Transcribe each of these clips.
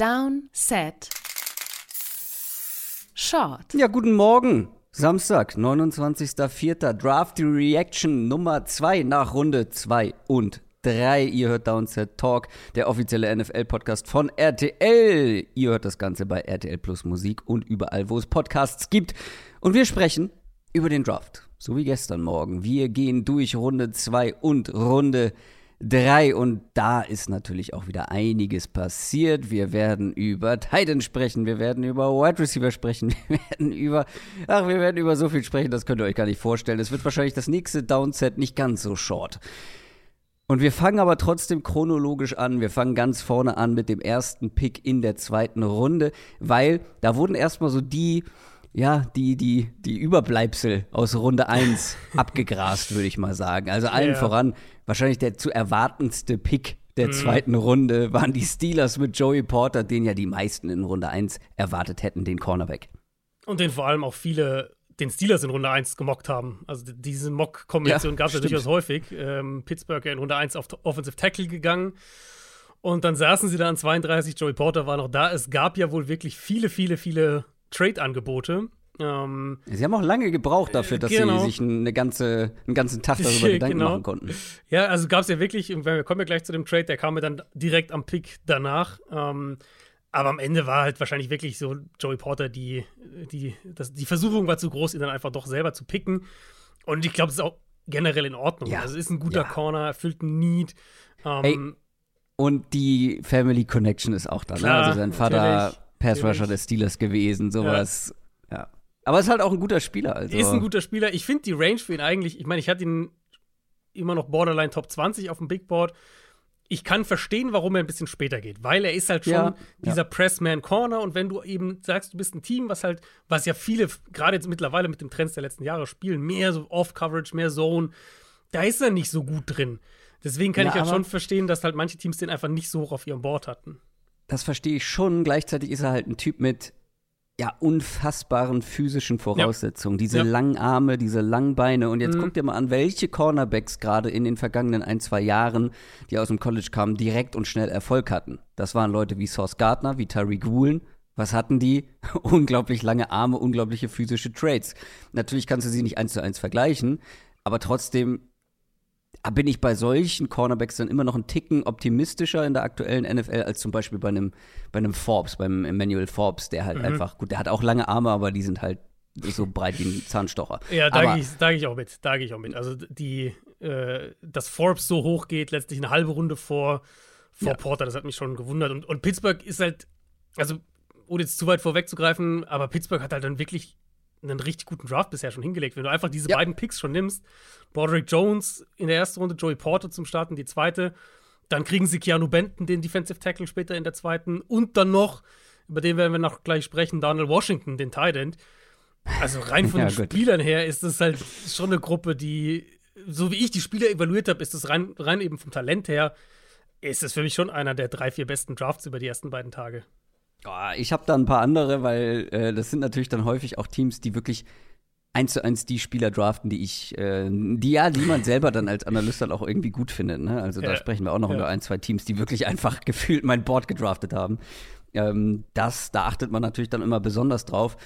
Down, Set, Short. Ja, guten Morgen. Samstag, 29.04. Draft Reaction Nummer 2 nach Runde 2 und 3. Ihr hört Downset Talk, der offizielle NFL-Podcast von RTL. Ihr hört das Ganze bei RTL Plus Musik und überall, wo es Podcasts gibt. Und wir sprechen über den Draft, so wie gestern Morgen. Wir gehen durch Runde 2 und Runde 3 3 und da ist natürlich auch wieder einiges passiert. Wir werden über Titan sprechen, wir werden über Wide Receiver sprechen, wir werden über, ach, wir werden über so viel sprechen, das könnt ihr euch gar nicht vorstellen. Es wird wahrscheinlich das nächste Downset nicht ganz so short. Und wir fangen aber trotzdem chronologisch an. Wir fangen ganz vorne an mit dem ersten Pick in der zweiten Runde, weil da wurden erstmal so die, ja, die, die, die Überbleibsel aus Runde 1 abgegrast, würde ich mal sagen. Also allen ja. voran wahrscheinlich der zu erwartendste Pick der mhm. zweiten Runde waren die Steelers mit Joey Porter, den ja die meisten in Runde 1 erwartet hätten, den Cornerback. Und den vor allem auch viele den Steelers in Runde 1 gemockt haben. Also diese Mock-Kombination ja, gab es ja durchaus häufig. Ähm, Pittsburgh in Runde 1 auf Offensive Tackle gegangen. Und dann saßen sie da an 32, Joey Porter war noch da. Es gab ja wohl wirklich viele, viele, viele Trade-Angebote. Ähm, sie haben auch lange gebraucht dafür, dass genau. sie sich eine ganze, einen ganzen Tag darüber Gedanken genau. machen konnten. Ja, also gab es ja wirklich, wir kommen ja gleich zu dem Trade, der kam ja dann direkt am Pick danach. Ähm, aber am Ende war halt wahrscheinlich wirklich so Joey Porter, die, die, das, die Versuchung war zu groß, ihn dann einfach doch selber zu picken. Und ich glaube, es ist auch generell in Ordnung. Ja. Also ist ein guter ja. Corner, erfüllt ein Need. Ähm, hey, und die Family Connection ist auch da. Ne? Also sein Vater Pass Rusher des Steelers gewesen, sowas. Ja. ja. Aber ist halt auch ein guter Spieler. Also. Ist ein guter Spieler. Ich finde die Range für ihn eigentlich, ich meine, ich hatte ihn immer noch Borderline Top 20 auf dem Big Board. Ich kann verstehen, warum er ein bisschen später geht, weil er ist halt schon ja, dieser ja. Pressman Corner und wenn du eben sagst, du bist ein Team, was halt, was ja viele, gerade jetzt mittlerweile mit den Trends der letzten Jahre spielen, mehr so Off-Coverage, mehr Zone, da ist er nicht so gut drin. Deswegen kann ja, ich halt schon verstehen, dass halt manche Teams den einfach nicht so hoch auf ihrem Board hatten. Das verstehe ich schon. Gleichzeitig ist er halt ein Typ mit ja, unfassbaren physischen Voraussetzungen. Ja. Diese ja. langen Arme, diese langen Beine. Und jetzt mhm. guck dir mal an, welche Cornerbacks gerade in den vergangenen ein, zwei Jahren, die aus dem College kamen, direkt und schnell Erfolg hatten. Das waren Leute wie Sauce Gardner, wie Tariq Woolen. Was hatten die? Unglaublich lange Arme, unglaubliche physische Traits. Natürlich kannst du sie nicht eins zu eins vergleichen, aber trotzdem bin ich bei solchen Cornerbacks dann immer noch ein Ticken optimistischer in der aktuellen NFL als zum Beispiel bei einem, bei einem Forbes, beim Emmanuel Forbes, der halt mhm. einfach, gut, der hat auch lange Arme, aber die sind halt so breit wie ein Zahnstocher. Ja, da gehe ich, geh ich auch mit, da gehe ich auch mit. Also die, äh, dass Forbes so hoch geht, letztlich eine halbe Runde vor, vor ja. Porter, das hat mich schon gewundert. Und, und Pittsburgh ist halt, also ohne jetzt zu weit vorwegzugreifen, aber Pittsburgh hat halt dann wirklich einen richtig guten Draft bisher schon hingelegt. Wenn du einfach diese ja. beiden Picks schon nimmst, Broderick Jones in der ersten Runde, Joey Porter zum Starten, die zweite, dann kriegen sie Keanu Benton, den Defensive Tackle, später in der zweiten und dann noch, über den werden wir noch gleich sprechen, Donald Washington, den Tight End. Also rein von ja, den gut. Spielern her ist das halt schon eine Gruppe, die, so wie ich die Spieler evaluiert habe, ist das rein, rein eben vom Talent her, ist es für mich schon einer der drei, vier besten Drafts über die ersten beiden Tage. Oh, ich habe da ein paar andere, weil äh, das sind natürlich dann häufig auch Teams, die wirklich eins zu eins die Spieler draften, die ich, äh, die ja, die man selber dann als Analyst dann auch irgendwie gut findet. Ne? Also da sprechen wir auch noch ja. über ein, zwei Teams, die wirklich einfach gefühlt mein Board gedraftet haben. Ähm, das, da achtet man natürlich dann immer besonders drauf.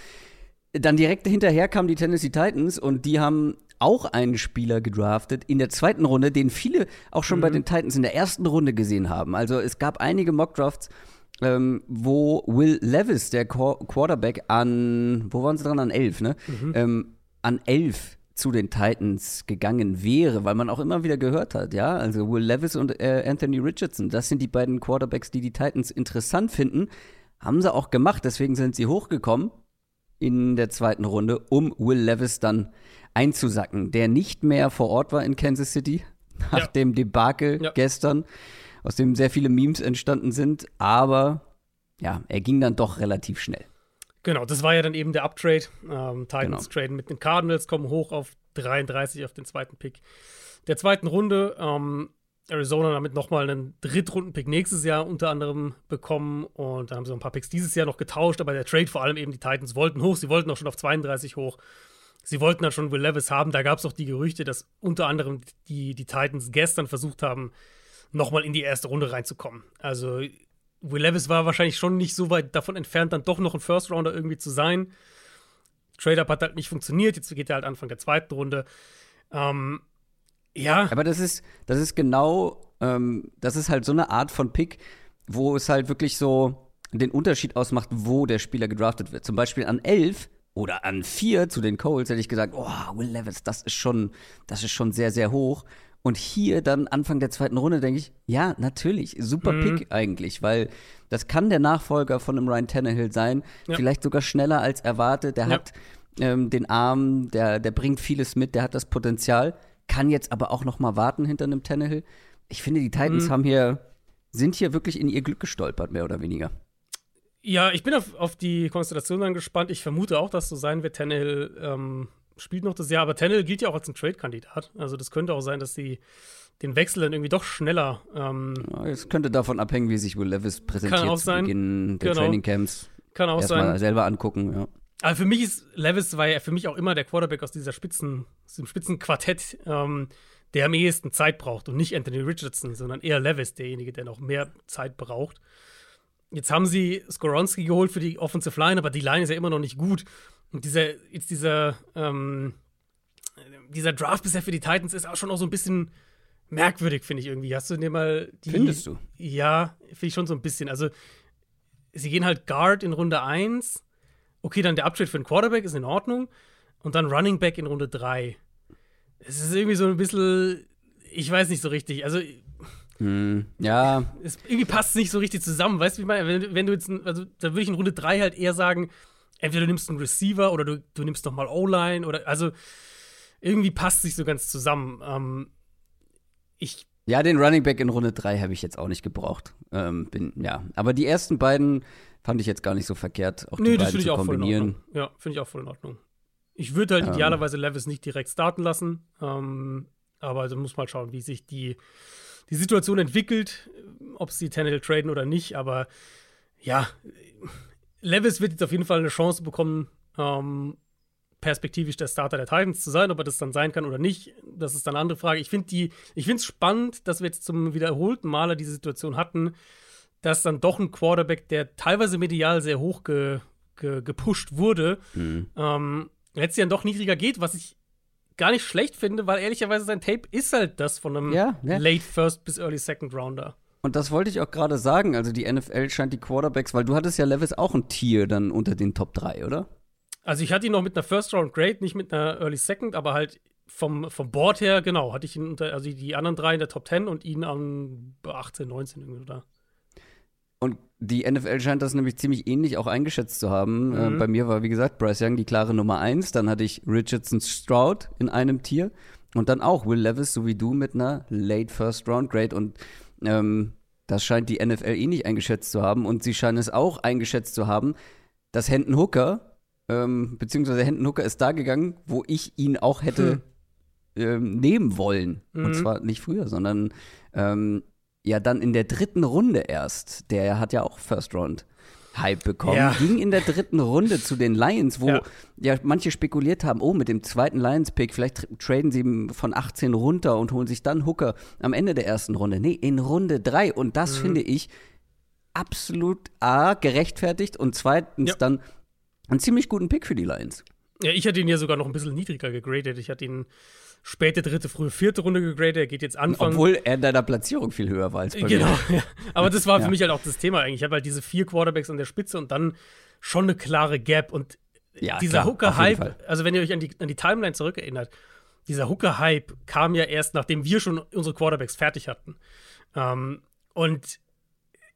Dann direkt hinterher kamen die Tennessee Titans und die haben auch einen Spieler gedraftet in der zweiten Runde, den viele auch schon mhm. bei den Titans in der ersten Runde gesehen haben. Also es gab einige Mock-Drafts, ähm, wo Will Levis, der Qu Quarterback, an, wo waren sie dran? An elf, ne? Mhm. Ähm, an elf zu den Titans gegangen wäre, weil man auch immer wieder gehört hat, ja, also Will Levis und äh, Anthony Richardson, das sind die beiden Quarterbacks, die die Titans interessant finden, haben sie auch gemacht, deswegen sind sie hochgekommen in der zweiten Runde, um Will Levis dann einzusacken, der nicht mehr vor Ort war in Kansas City nach ja. dem Debakel ja. gestern aus dem sehr viele Memes entstanden sind. Aber ja, er ging dann doch relativ schnell. Genau, das war ja dann eben der Uptrade. Ähm, Titans genau. traden mit den Cardinals, kommen hoch auf 33 auf den zweiten Pick der zweiten Runde. Ähm, Arizona damit nochmal einen Drittrunden-Pick nächstes Jahr unter anderem bekommen und dann haben sie noch ein paar Picks dieses Jahr noch getauscht, aber der Trade vor allem eben die Titans wollten hoch, sie wollten auch schon auf 32 hoch. Sie wollten dann schon Will Levis haben, da gab es auch die Gerüchte, dass unter anderem die, die Titans gestern versucht haben, nochmal in die erste Runde reinzukommen. Also Will Levis war wahrscheinlich schon nicht so weit davon entfernt, dann doch noch ein First Rounder irgendwie zu sein. Trade-Up hat halt nicht funktioniert, jetzt geht er halt Anfang der zweiten Runde. Ähm, ja. Aber das ist, das ist genau, ähm, das ist halt so eine Art von Pick, wo es halt wirklich so den Unterschied ausmacht, wo der Spieler gedraftet wird. Zum Beispiel an 11 oder an 4 zu den Coles hätte ich gesagt, oh, Will Levis, das ist schon, das ist schon sehr, sehr hoch. Und hier dann Anfang der zweiten Runde denke ich, ja, natürlich, super mhm. Pick eigentlich, weil das kann der Nachfolger von einem Ryan Tannehill sein, ja. vielleicht sogar schneller als erwartet. Der ja. hat ähm, den Arm, der, der bringt vieles mit, der hat das Potenzial, kann jetzt aber auch noch mal warten hinter einem Tannehill. Ich finde, die Titans mhm. haben hier, sind hier wirklich in ihr Glück gestolpert, mehr oder weniger. Ja, ich bin auf, auf die Konstellation dann gespannt. Ich vermute auch, dass so sein wird. Tannehill ähm, spielt noch das Jahr, aber Tannehill gilt ja auch als ein Trade-Kandidat. Also das könnte auch sein, dass sie den Wechsel dann irgendwie doch schneller. Ähm, es könnte davon abhängen, wie sich Will Levis präsentiert kann auch sein. Beginn der genau. Trainingcamps. Kann auch Erst sein. Mal selber angucken, ja. Aber für mich ist Levis war ja für mich auch immer der Quarterback aus dieser Spitzen, aus dem Spitzenquartett, ähm, der am ehesten Zeit braucht und nicht Anthony Richardson, sondern eher Levis, derjenige, der noch mehr Zeit braucht. Jetzt haben sie Skoronski geholt für die Offensive Line, aber die Line ist ja immer noch nicht gut. Und dieser, jetzt dieser, ähm, dieser Draft bisher für die Titans ist auch schon auch so ein bisschen merkwürdig, finde ich irgendwie. Hast du dir mal die. Findest du? Ja, finde ich schon so ein bisschen. Also, sie gehen halt Guard in Runde 1. Okay, dann der Uptrade für den Quarterback ist in Ordnung. Und dann Running Back in Runde 3. Es ist irgendwie so ein bisschen. Ich weiß nicht so richtig. Also, hm, ja. Es, irgendwie passt es nicht so richtig zusammen. Weißt du, wie man, wenn, wenn, du jetzt, also da würde ich in Runde 3 halt eher sagen, entweder du nimmst einen Receiver oder du, du nimmst nochmal O-Line oder, also irgendwie passt es nicht so ganz zusammen. Ähm, ich. Ja, den Running Back in Runde 3 habe ich jetzt auch nicht gebraucht. Ähm, bin, ja. Aber die ersten beiden fand ich jetzt gar nicht so verkehrt, auch die nee, beiden zu kombinieren. Ja, finde ich auch voll in Ordnung. Ich würde halt ähm. idealerweise Levis nicht direkt starten lassen. Ähm, aber also muss mal schauen, wie sich die die Situation entwickelt, ob sie Tannehill traden oder nicht. Aber ja, Levis wird jetzt auf jeden Fall eine Chance bekommen, ähm, perspektivisch der Starter der Titans zu sein. Ob er das dann sein kann oder nicht, das ist dann eine andere Frage. Ich finde es spannend, dass wir jetzt zum wiederholten Male diese Situation hatten, dass dann doch ein Quarterback, der teilweise medial sehr hoch ge, ge, gepusht wurde, mhm. ähm, letztlich dann doch niedriger geht, was ich gar nicht schlecht finde, weil ehrlicherweise sein Tape ist halt das von einem ja, ja. Late First bis Early Second Rounder. Und das wollte ich auch gerade sagen. Also die NFL scheint die Quarterbacks, weil du hattest ja Levis auch ein Tier dann unter den Top 3, oder? Also ich hatte ihn noch mit einer First Round Grade, nicht mit einer Early Second, aber halt vom, vom Board her, genau, hatte ich ihn unter, also die anderen drei in der Top 10 und ihn an 18, 19 irgendwie da. Und die NFL scheint das nämlich ziemlich ähnlich auch eingeschätzt zu haben. Äh, mhm. Äh, bei mir war, wie gesagt, Bryce Young die klare Nummer eins. Dann hatte ich Richardson Stroud in einem Tier. Und dann auch Will Levis, so wie du, mit einer Late First Round Grade. Und ähm, das scheint die NFL ähnlich eingeschätzt zu haben. Und sie scheinen es auch eingeschätzt zu haben, dass Hendon Hooker, ähm, beziehungsweise Hendon Hooker ist da gegangen, wo ich ihn auch hätte hm. ähm, nehmen wollen. Mhm. Und zwar nicht früher, sondern ähm, ja dann in der dritten Runde erst. Der hat ja auch First Round. Hype bekommen, ja. ging in der dritten Runde zu den Lions, wo ja. ja. manche spekuliert haben, oh, mit dem zweiten Lions-Pick, vielleicht traden sie von 18 runter und holen sich dann Hooker am Ende der ersten Runde. Nee, in Runde 3. Und das mhm. finde ich absolut A, gerechtfertigt und zweitens ja. dann einen ziemlich guten Pick für die Lions. Ja, ich hatte ihn ja sogar noch ein bisschen niedriger gegradet. Ich hatte ihn späte dritte, frühe vierte Runde gegradet. Er geht jetzt Anfang. Obwohl er in deiner Platzierung viel höher war als bei genau, mir. Ja. Aber das war für ja. mich halt auch das Thema eigentlich. Ich habe halt diese vier Quarterbacks an der Spitze und dann schon eine klare Gap. Und ja, dieser Hooker-Hype, also wenn ihr euch an die, an die Timeline zurückerinnert, dieser Hooker-Hype kam ja erst, nachdem wir schon unsere Quarterbacks fertig hatten. Ähm, und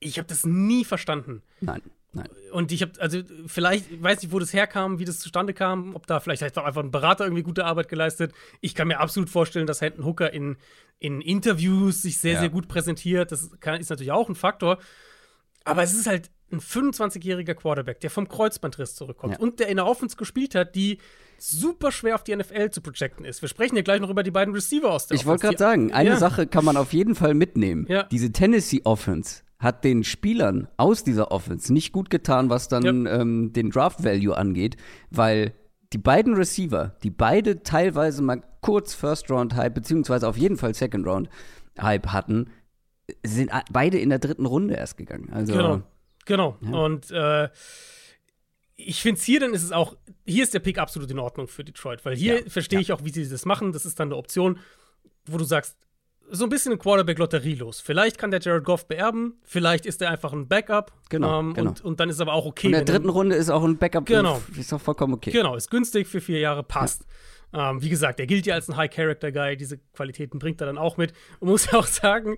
ich habe das nie verstanden. Nein. Nein. Und ich habe, also vielleicht, ich weiß nicht, wo das herkam, wie das zustande kam, ob da vielleicht hat auch einfach ein Berater irgendwie gute Arbeit geleistet. Ich kann mir absolut vorstellen, dass Hendon Hooker in, in Interviews sich sehr, ja. sehr gut präsentiert. Das kann, ist natürlich auch ein Faktor. Aber es ist halt ein 25-jähriger Quarterback, der vom Kreuzbandriss zurückkommt ja. und der in der Offense gespielt hat, die super schwer auf die NFL zu projecten ist. Wir sprechen ja gleich noch über die beiden Receiver aus der Ich wollte gerade sagen, eine ja. Sache kann man auf jeden Fall mitnehmen. Diese Tennessee Offense hat den Spielern aus dieser Offense nicht gut getan, was dann ja. ähm, den Draft Value angeht, weil die beiden Receiver, die beide teilweise mal kurz First Round Hype beziehungsweise auf jeden Fall Second Round Hype hatten, sind beide in der dritten Runde erst gegangen. Also, genau, genau. Ja. Und äh, ich finde es hier, dann ist es auch, hier ist der Pick absolut in Ordnung für Detroit, weil hier ja, verstehe ich auch, wie sie das machen. Das ist dann eine Option, wo du sagst, so ein bisschen eine Quarterback-Lotterie los. Vielleicht kann der Jared Goff beerben, vielleicht ist er einfach ein Backup. Genau, ähm, genau. Und, und, dann ist aber auch okay. In der dritten Runde ist auch ein Backup. Genau. Ist auch vollkommen okay. Genau, ist günstig für vier Jahre, passt. Ja. Ähm, wie gesagt, er gilt ja als ein High-Character-Guy, diese Qualitäten bringt er dann auch mit. Und muss ja auch sagen,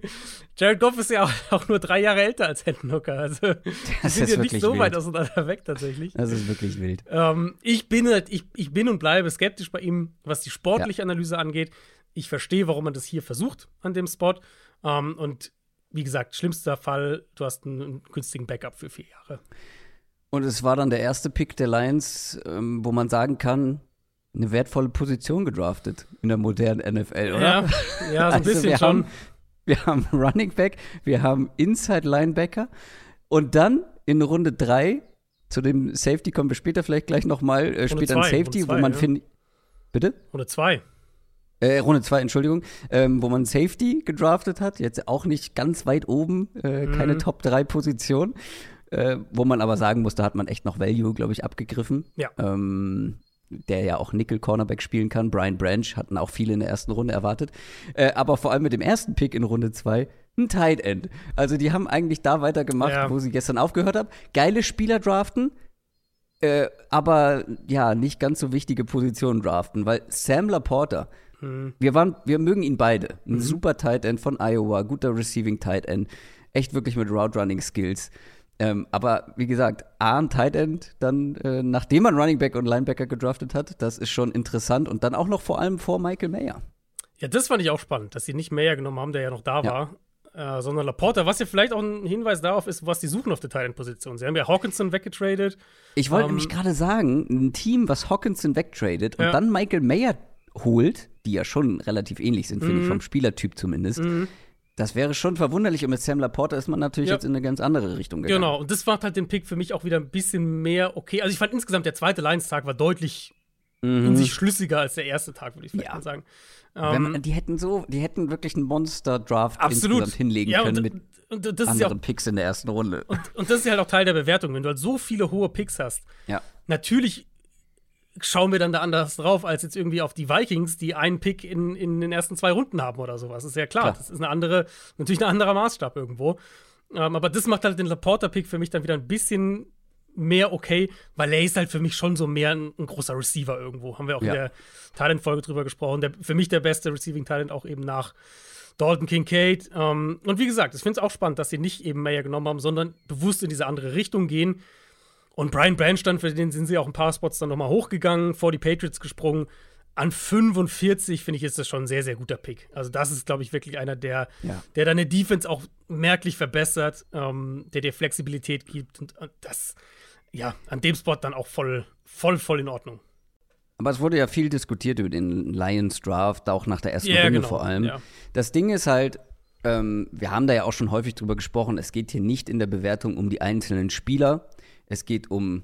Jared Goff ist ja auch, auch nur drei Jahre älter als Hendon Hooker. Also, das sind ja nicht so wild. weit auseinander weg, tatsächlich. Das ist wirklich wild. Ähm, ich, bin halt, ich, ich bin und bleibe skeptisch bei ihm, was die sportliche ja. Analyse angeht. Ich verstehe, warum man das hier versucht an dem Spot. Ähm, und wie gesagt, schlimmster Fall, du hast einen, einen günstigen Backup für vier Jahre. Und es war dann der erste Pick der Lions, ähm, wo man sagen kann, eine wertvolle Position gedraftet in der modernen NFL, oder? Ja, ja so ein also bisschen wir schon. Haben, wir haben Running Back, wir haben Inside Linebacker und dann in Runde 3, zu dem Safety kommen wir später vielleicht gleich nochmal, äh, später ein Safety, zwei, wo man ja. findet. Bitte? Runde 2. Äh, Runde 2, Entschuldigung, ähm, wo man Safety gedraftet hat, jetzt auch nicht ganz weit oben, äh, mhm. keine Top 3 Position, äh, wo man aber sagen muss, da hat man echt noch Value, glaube ich, abgegriffen. Ja. Ähm, der ja auch Nickel Cornerback spielen kann. Brian Branch hatten auch viele in der ersten Runde erwartet. Äh, aber vor allem mit dem ersten Pick in Runde 2 ein Tight End. Also die haben eigentlich da weitergemacht, ja. wo sie gestern aufgehört haben. Geile Spieler draften, äh, aber ja, nicht ganz so wichtige Positionen draften, weil Sam Laporta, mhm. wir, waren, wir mögen ihn beide. Ein mhm. super Tight End von Iowa, guter Receiving Tight End, echt wirklich mit Route Running Skills. Ähm, aber wie gesagt, A, ein Tight End, dann, äh, nachdem man Running Back und Linebacker gedraftet hat, das ist schon interessant. Und dann auch noch vor allem vor Michael Mayer. Ja, das fand ich auch spannend, dass sie nicht Mayer genommen haben, der ja noch da war, äh, sondern Laporta, was ja vielleicht auch ein Hinweis darauf ist, was die suchen auf der Tight End-Position. Sie haben ja Hawkinson weggetradet. Ich wollte ähm, nämlich gerade sagen, ein Team, was Hawkinson wegtradet und ja. dann Michael Mayer holt, die ja schon relativ ähnlich sind, finde mhm. ich, vom Spielertyp zumindest. Mhm das wäre schon verwunderlich und mit Sam Laporta ist man natürlich ja. jetzt in eine ganz andere Richtung gegangen. Genau, und das macht halt den Pick für mich auch wieder ein bisschen mehr okay. Also ich fand insgesamt der zweite Lions-Tag war deutlich mhm. in sich schlüssiger als der erste Tag, würde ich vielleicht ja. mal sagen. Ähm, man, die hätten so, die hätten wirklich einen Monster-Draft insgesamt hinlegen ja, können mit und das anderen ja auch, Picks in der ersten Runde. Und, und, das ist ja halt auch Teil der Bewertung, wenn du halt so viele hohe Picks hast. Ja. Natürlich schauen wir dann da anders drauf, als jetzt irgendwie auf die Vikings, die einen Pick in, in den ersten zwei Runden haben oder sowas. Das ist ja klar. klar. Das ist eine andere, natürlich ein anderer Maßstab irgendwo. Ähm, aber das macht halt den Laporta-Pick für mich dann wieder ein bisschen mehr okay, weil er ist halt für mich schon so mehr ein, ein großer Receiver irgendwo. Haben wir auch ja. in der Talent-Folge drüber gesprochen. Der, für mich der beste Receiving-Talent auch eben nach Dalton Kincaid. Ähm, und wie gesagt, ich finde es auch spannend, dass sie nicht eben Mayer genommen haben, sondern bewusst in diese andere Richtung gehen. Und Brian Branch dann, für den sind sie auch ein paar Spots dann nochmal hochgegangen, vor die Patriots gesprungen. An 45 finde ich, ist das schon ein sehr, sehr guter Pick. Also, das ist, glaube ich, wirklich einer, der, ja. der deine Defense auch merklich verbessert, ähm, der dir Flexibilität gibt. Und, und das, ja, an dem Spot dann auch voll, voll, voll in Ordnung. Aber es wurde ja viel diskutiert über den Lions Draft, auch nach der ersten ja, Runde genau, vor allem. Ja. Das Ding ist halt, ähm, wir haben da ja auch schon häufig drüber gesprochen, es geht hier nicht in der Bewertung um die einzelnen Spieler, es geht um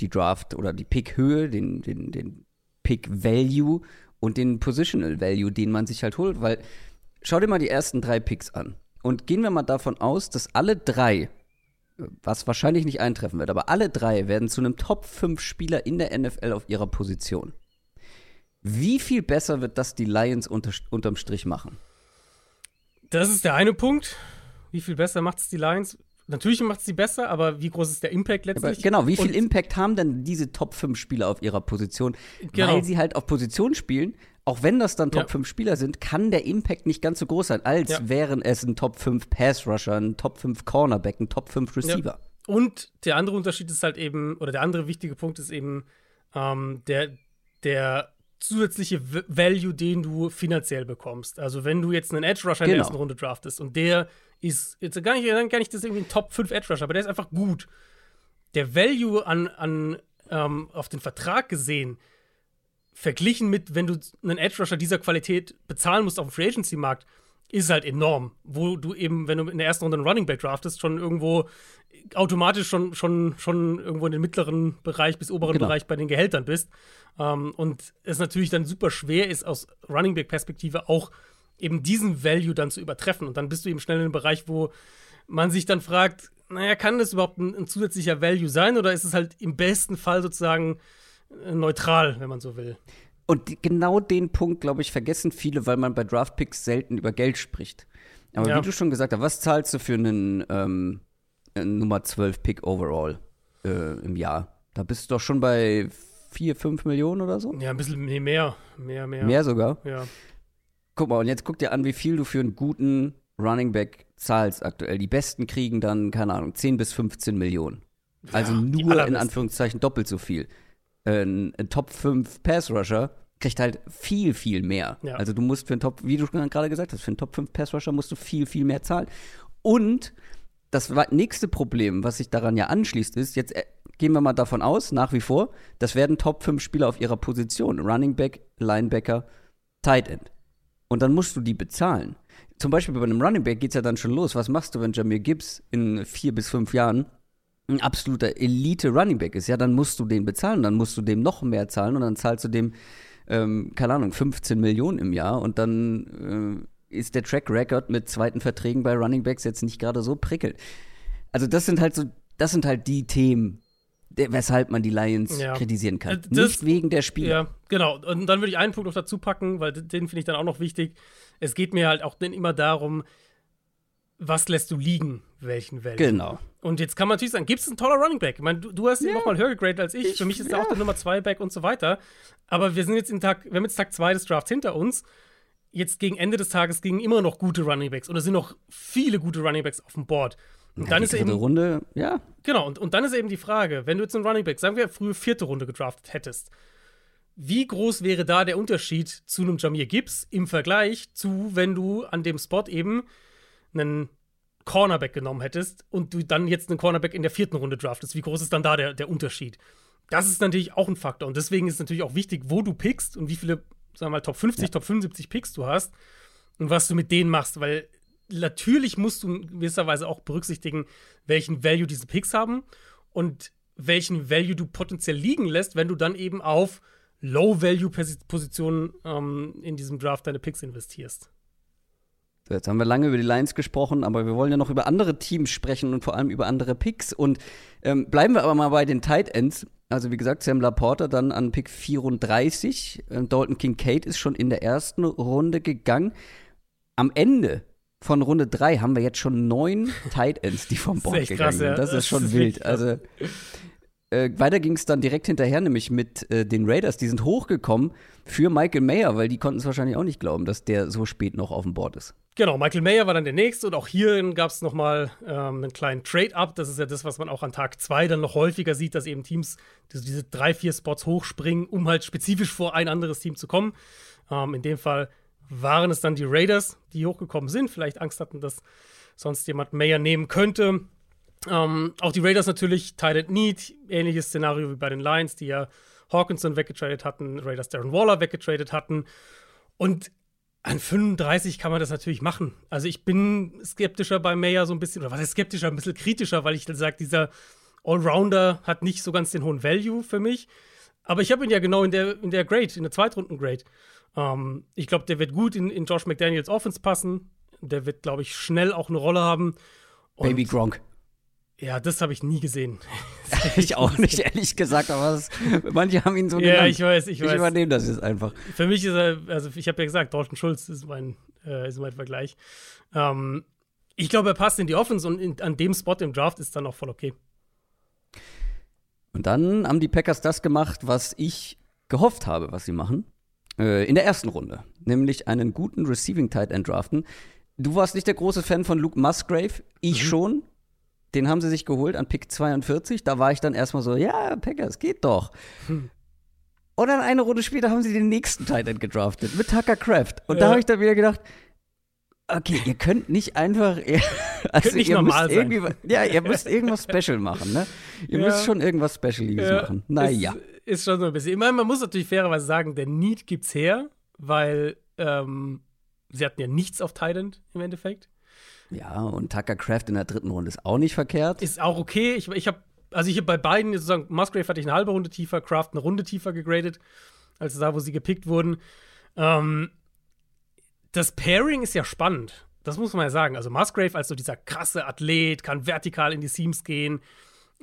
die Draft oder die Pick-Höhe, den, den, den Pick-Value und den Positional Value, den man sich halt holt. Weil schau dir mal die ersten drei Picks an. Und gehen wir mal davon aus, dass alle drei, was wahrscheinlich nicht eintreffen wird, aber alle drei werden zu einem Top 5 Spieler in der NFL auf ihrer Position. Wie viel besser wird das die Lions unter, unterm Strich machen? Das ist der eine Punkt. Wie viel besser macht es die Lions? Natürlich macht es sie besser, aber wie groß ist der Impact letztlich? Aber genau, wie viel Und Impact haben denn diese Top 5 Spieler auf ihrer Position? Genau. Weil sie halt auf Position spielen, auch wenn das dann Top ja. 5 Spieler sind, kann der Impact nicht ganz so groß sein, als ja. wären es ein Top 5 Pass Rusher, ein Top 5 Cornerback, ein Top 5 Receiver. Ja. Und der andere Unterschied ist halt eben, oder der andere wichtige Punkt ist eben ähm, der, der zusätzliche Value, den du finanziell bekommst. Also wenn du jetzt einen Edge Rusher genau. in der genau. ersten Runde draftest und der ist jetzt gar nicht, gar nicht das irgendwie ein Top 5 Edge Rusher, aber der ist einfach gut. Der Value an, an ähm, auf den Vertrag gesehen, verglichen mit, wenn du einen Edge Rusher dieser Qualität bezahlen musst auf dem Free Agency Markt, ist halt enorm. Wo du eben, wenn du in der ersten Runde einen Running Back draftest, schon irgendwo automatisch schon, schon, schon irgendwo in den mittleren Bereich bis oberen genau. Bereich bei den Gehältern bist. Ähm, und es natürlich dann super schwer ist, aus Running Back-Perspektive auch eben diesen Value dann zu übertreffen. Und dann bist du eben schnell in einem Bereich, wo man sich dann fragt, naja, kann das überhaupt ein, ein zusätzlicher Value sein oder ist es halt im besten Fall sozusagen äh, neutral, wenn man so will? Und genau den Punkt, glaube ich, vergessen viele, weil man bei Draftpicks selten über Geld spricht. Aber ja. wie du schon gesagt hast, was zahlst du für einen, ähm, Nummer 12 Pick overall äh, im Jahr? Da bist du doch schon bei 4, 5 Millionen oder so? Ja, ein bisschen mehr. Mehr, mehr. Mehr sogar? Ja. Guck mal, und jetzt guck dir an, wie viel du für einen guten Running Back zahlst aktuell. Die Besten kriegen dann, keine Ahnung, 10 bis 15 Millionen. Also ja, nur in Anführungszeichen doppelt so viel. Ein, ein Top 5 Pass Rusher kriegt halt viel, viel mehr. Ja. Also du musst für einen Top, wie du gerade gesagt hast, für einen Top 5 Pass Rusher musst du viel, viel mehr zahlen. Und das nächste Problem, was sich daran ja anschließt, ist, jetzt äh, gehen wir mal davon aus, nach wie vor, das werden Top 5 Spieler auf ihrer Position. Running Back, Linebacker, Tight End. Und dann musst du die bezahlen. Zum Beispiel bei einem Running Back geht es ja dann schon los. Was machst du, wenn Jamir Gibbs in vier bis fünf Jahren ein absoluter Elite Running Back ist? Ja, dann musst du den bezahlen, dann musst du dem noch mehr zahlen und dann zahlst du dem, ähm, keine Ahnung, 15 Millionen im Jahr und dann äh, ist der Track Record mit zweiten Verträgen bei Running Backs jetzt nicht gerade so prickelnd. Also das sind halt so, das sind halt die Themen, weshalb man die Lions ja. kritisieren kann. Äh, das, Nicht wegen der Spieler. Ja, genau. Und dann würde ich einen Punkt noch dazu packen, weil den finde ich dann auch noch wichtig. Es geht mir halt auch immer darum, was lässt du liegen, welchen Welt. Genau. Und jetzt kann man natürlich sagen, gibt es einen toller Running Back? Ich meine, du, du hast ihn ja. noch mal höher gegradet als ich. ich Für mich ist er ja. auch der Nummer 2 Back und so weiter. Aber wir sind jetzt im Tag, wir haben jetzt Tag 2 des Drafts hinter uns. Jetzt gegen Ende des Tages gingen immer noch gute Running Backs. Und es sind noch viele gute Running Backs auf dem Board. Und ja, dann ist eben Runde, ja. Genau, und, und dann ist eben die Frage, wenn du jetzt einen Running Back, sagen wir, frühe vierte Runde gedraftet hättest, wie groß wäre da der Unterschied zu einem Jamir Gibbs im Vergleich zu, wenn du an dem Spot eben einen Cornerback genommen hättest und du dann jetzt einen Cornerback in der vierten Runde draftest? Wie groß ist dann da der, der Unterschied? Das ist natürlich auch ein Faktor. Und deswegen ist es natürlich auch wichtig, wo du pickst und wie viele, sagen wir mal, Top 50, ja. Top 75 Picks du hast und was du mit denen machst, weil natürlich musst du in gewisser Weise auch berücksichtigen, welchen Value diese Picks haben und welchen Value du potenziell liegen lässt, wenn du dann eben auf Low-Value-Positionen ähm, in diesem Draft deine Picks investierst. Jetzt haben wir lange über die Lions gesprochen, aber wir wollen ja noch über andere Teams sprechen und vor allem über andere Picks. Und ähm, bleiben wir aber mal bei den Tight Ends. Also wie gesagt, Sam Laporta dann an Pick 34. Ähm, Dalton Kincaid ist schon in der ersten Runde gegangen. Am Ende von Runde 3 haben wir jetzt schon neun Tight Ends, die vom Board gegangen krass, sind. Ja. Das, das, ist schon ist wild. Also äh, weiter ging es dann direkt hinterher, nämlich mit äh, den Raiders. Die sind hochgekommen für Michael Mayer, weil die konnten es wahrscheinlich auch nicht glauben, dass der so spät noch auf dem Board ist. Genau, Michael Mayer war dann der nächste und auch hierin gab es nochmal ähm, einen kleinen Trade-up. Das ist ja das, was man auch an Tag 2 dann noch häufiger sieht, dass eben Teams diese, diese drei, vier Spots hochspringen, um halt spezifisch vor ein anderes Team zu kommen. Ähm, in dem Fall waren es dann die Raiders, die hochgekommen sind, vielleicht Angst hatten, dass sonst jemand Mayer nehmen könnte. Ähm, auch die Raiders natürlich, Tight Need, ähnliches Szenario wie bei den Lions, die ja Hawkinson weggetradet hatten, Raiders Darren Waller weggetradet hatten. Und an 35 kann man das natürlich machen. Also ich bin skeptischer bei Mayer so ein bisschen, oder was ist skeptischer, ein bisschen kritischer, weil ich sage, dieser Allrounder hat nicht so ganz den hohen Value für mich. Aber ich habe ihn ja genau in der, in der Grade, in der Zweitrunden-Grade. Ähm, ich glaube, der wird gut in, in Josh McDaniels Offense passen. Der wird, glaube ich, schnell auch eine Rolle haben. Und Baby Gronk. Ja, das habe ich nie gesehen. ich auch nicht, ehrlich gesagt, aber das, manche haben ihn so genannt. Ja, ich weiß, ich weiß. Ich übernehme das jetzt einfach. Für mich ist er, also ich habe ja gesagt, Dalton Schulz ist mein, äh, ist mein Vergleich. Ähm, ich glaube, er passt in die Offense und in, an dem Spot im Draft ist dann auch voll okay. Und dann haben die Packers das gemacht, was ich gehofft habe, was sie machen. Äh, in der ersten Runde, nämlich einen guten Receiving Tight End draften. Du warst nicht der große Fan von Luke Musgrave, ich mhm. schon. Den haben sie sich geholt an Pick 42. Da war ich dann erstmal so, ja, Packers, geht doch. Hm. Und dann eine Runde später haben sie den nächsten Tight End gedraftet mit Tucker Craft. Und ja. da habe ich dann wieder gedacht, okay, ihr könnt nicht einfach, also nicht ihr müsst irgendwie, ja, ihr müsst irgendwas Special machen, ne? Ihr ja. müsst schon irgendwas Specialiges ja. machen. Naja. Ist, ist schon so ein bisschen. Ich meine, man muss natürlich fairerweise sagen, der Need gibt's her, weil ähm, sie hatten ja nichts auf Thailand im Endeffekt. Ja, und Tucker Craft in der dritten Runde ist auch nicht verkehrt. Ist auch okay. Ich, ich habe, also ich habe bei beiden sozusagen, Musgrave hatte ich eine halbe Runde tiefer, Craft eine Runde tiefer gegradet, als da, wo sie gepickt wurden. Ähm, das Pairing ist ja spannend. Das muss man ja sagen. Also Musgrave als so dieser krasse Athlet, kann vertikal in die Seams gehen,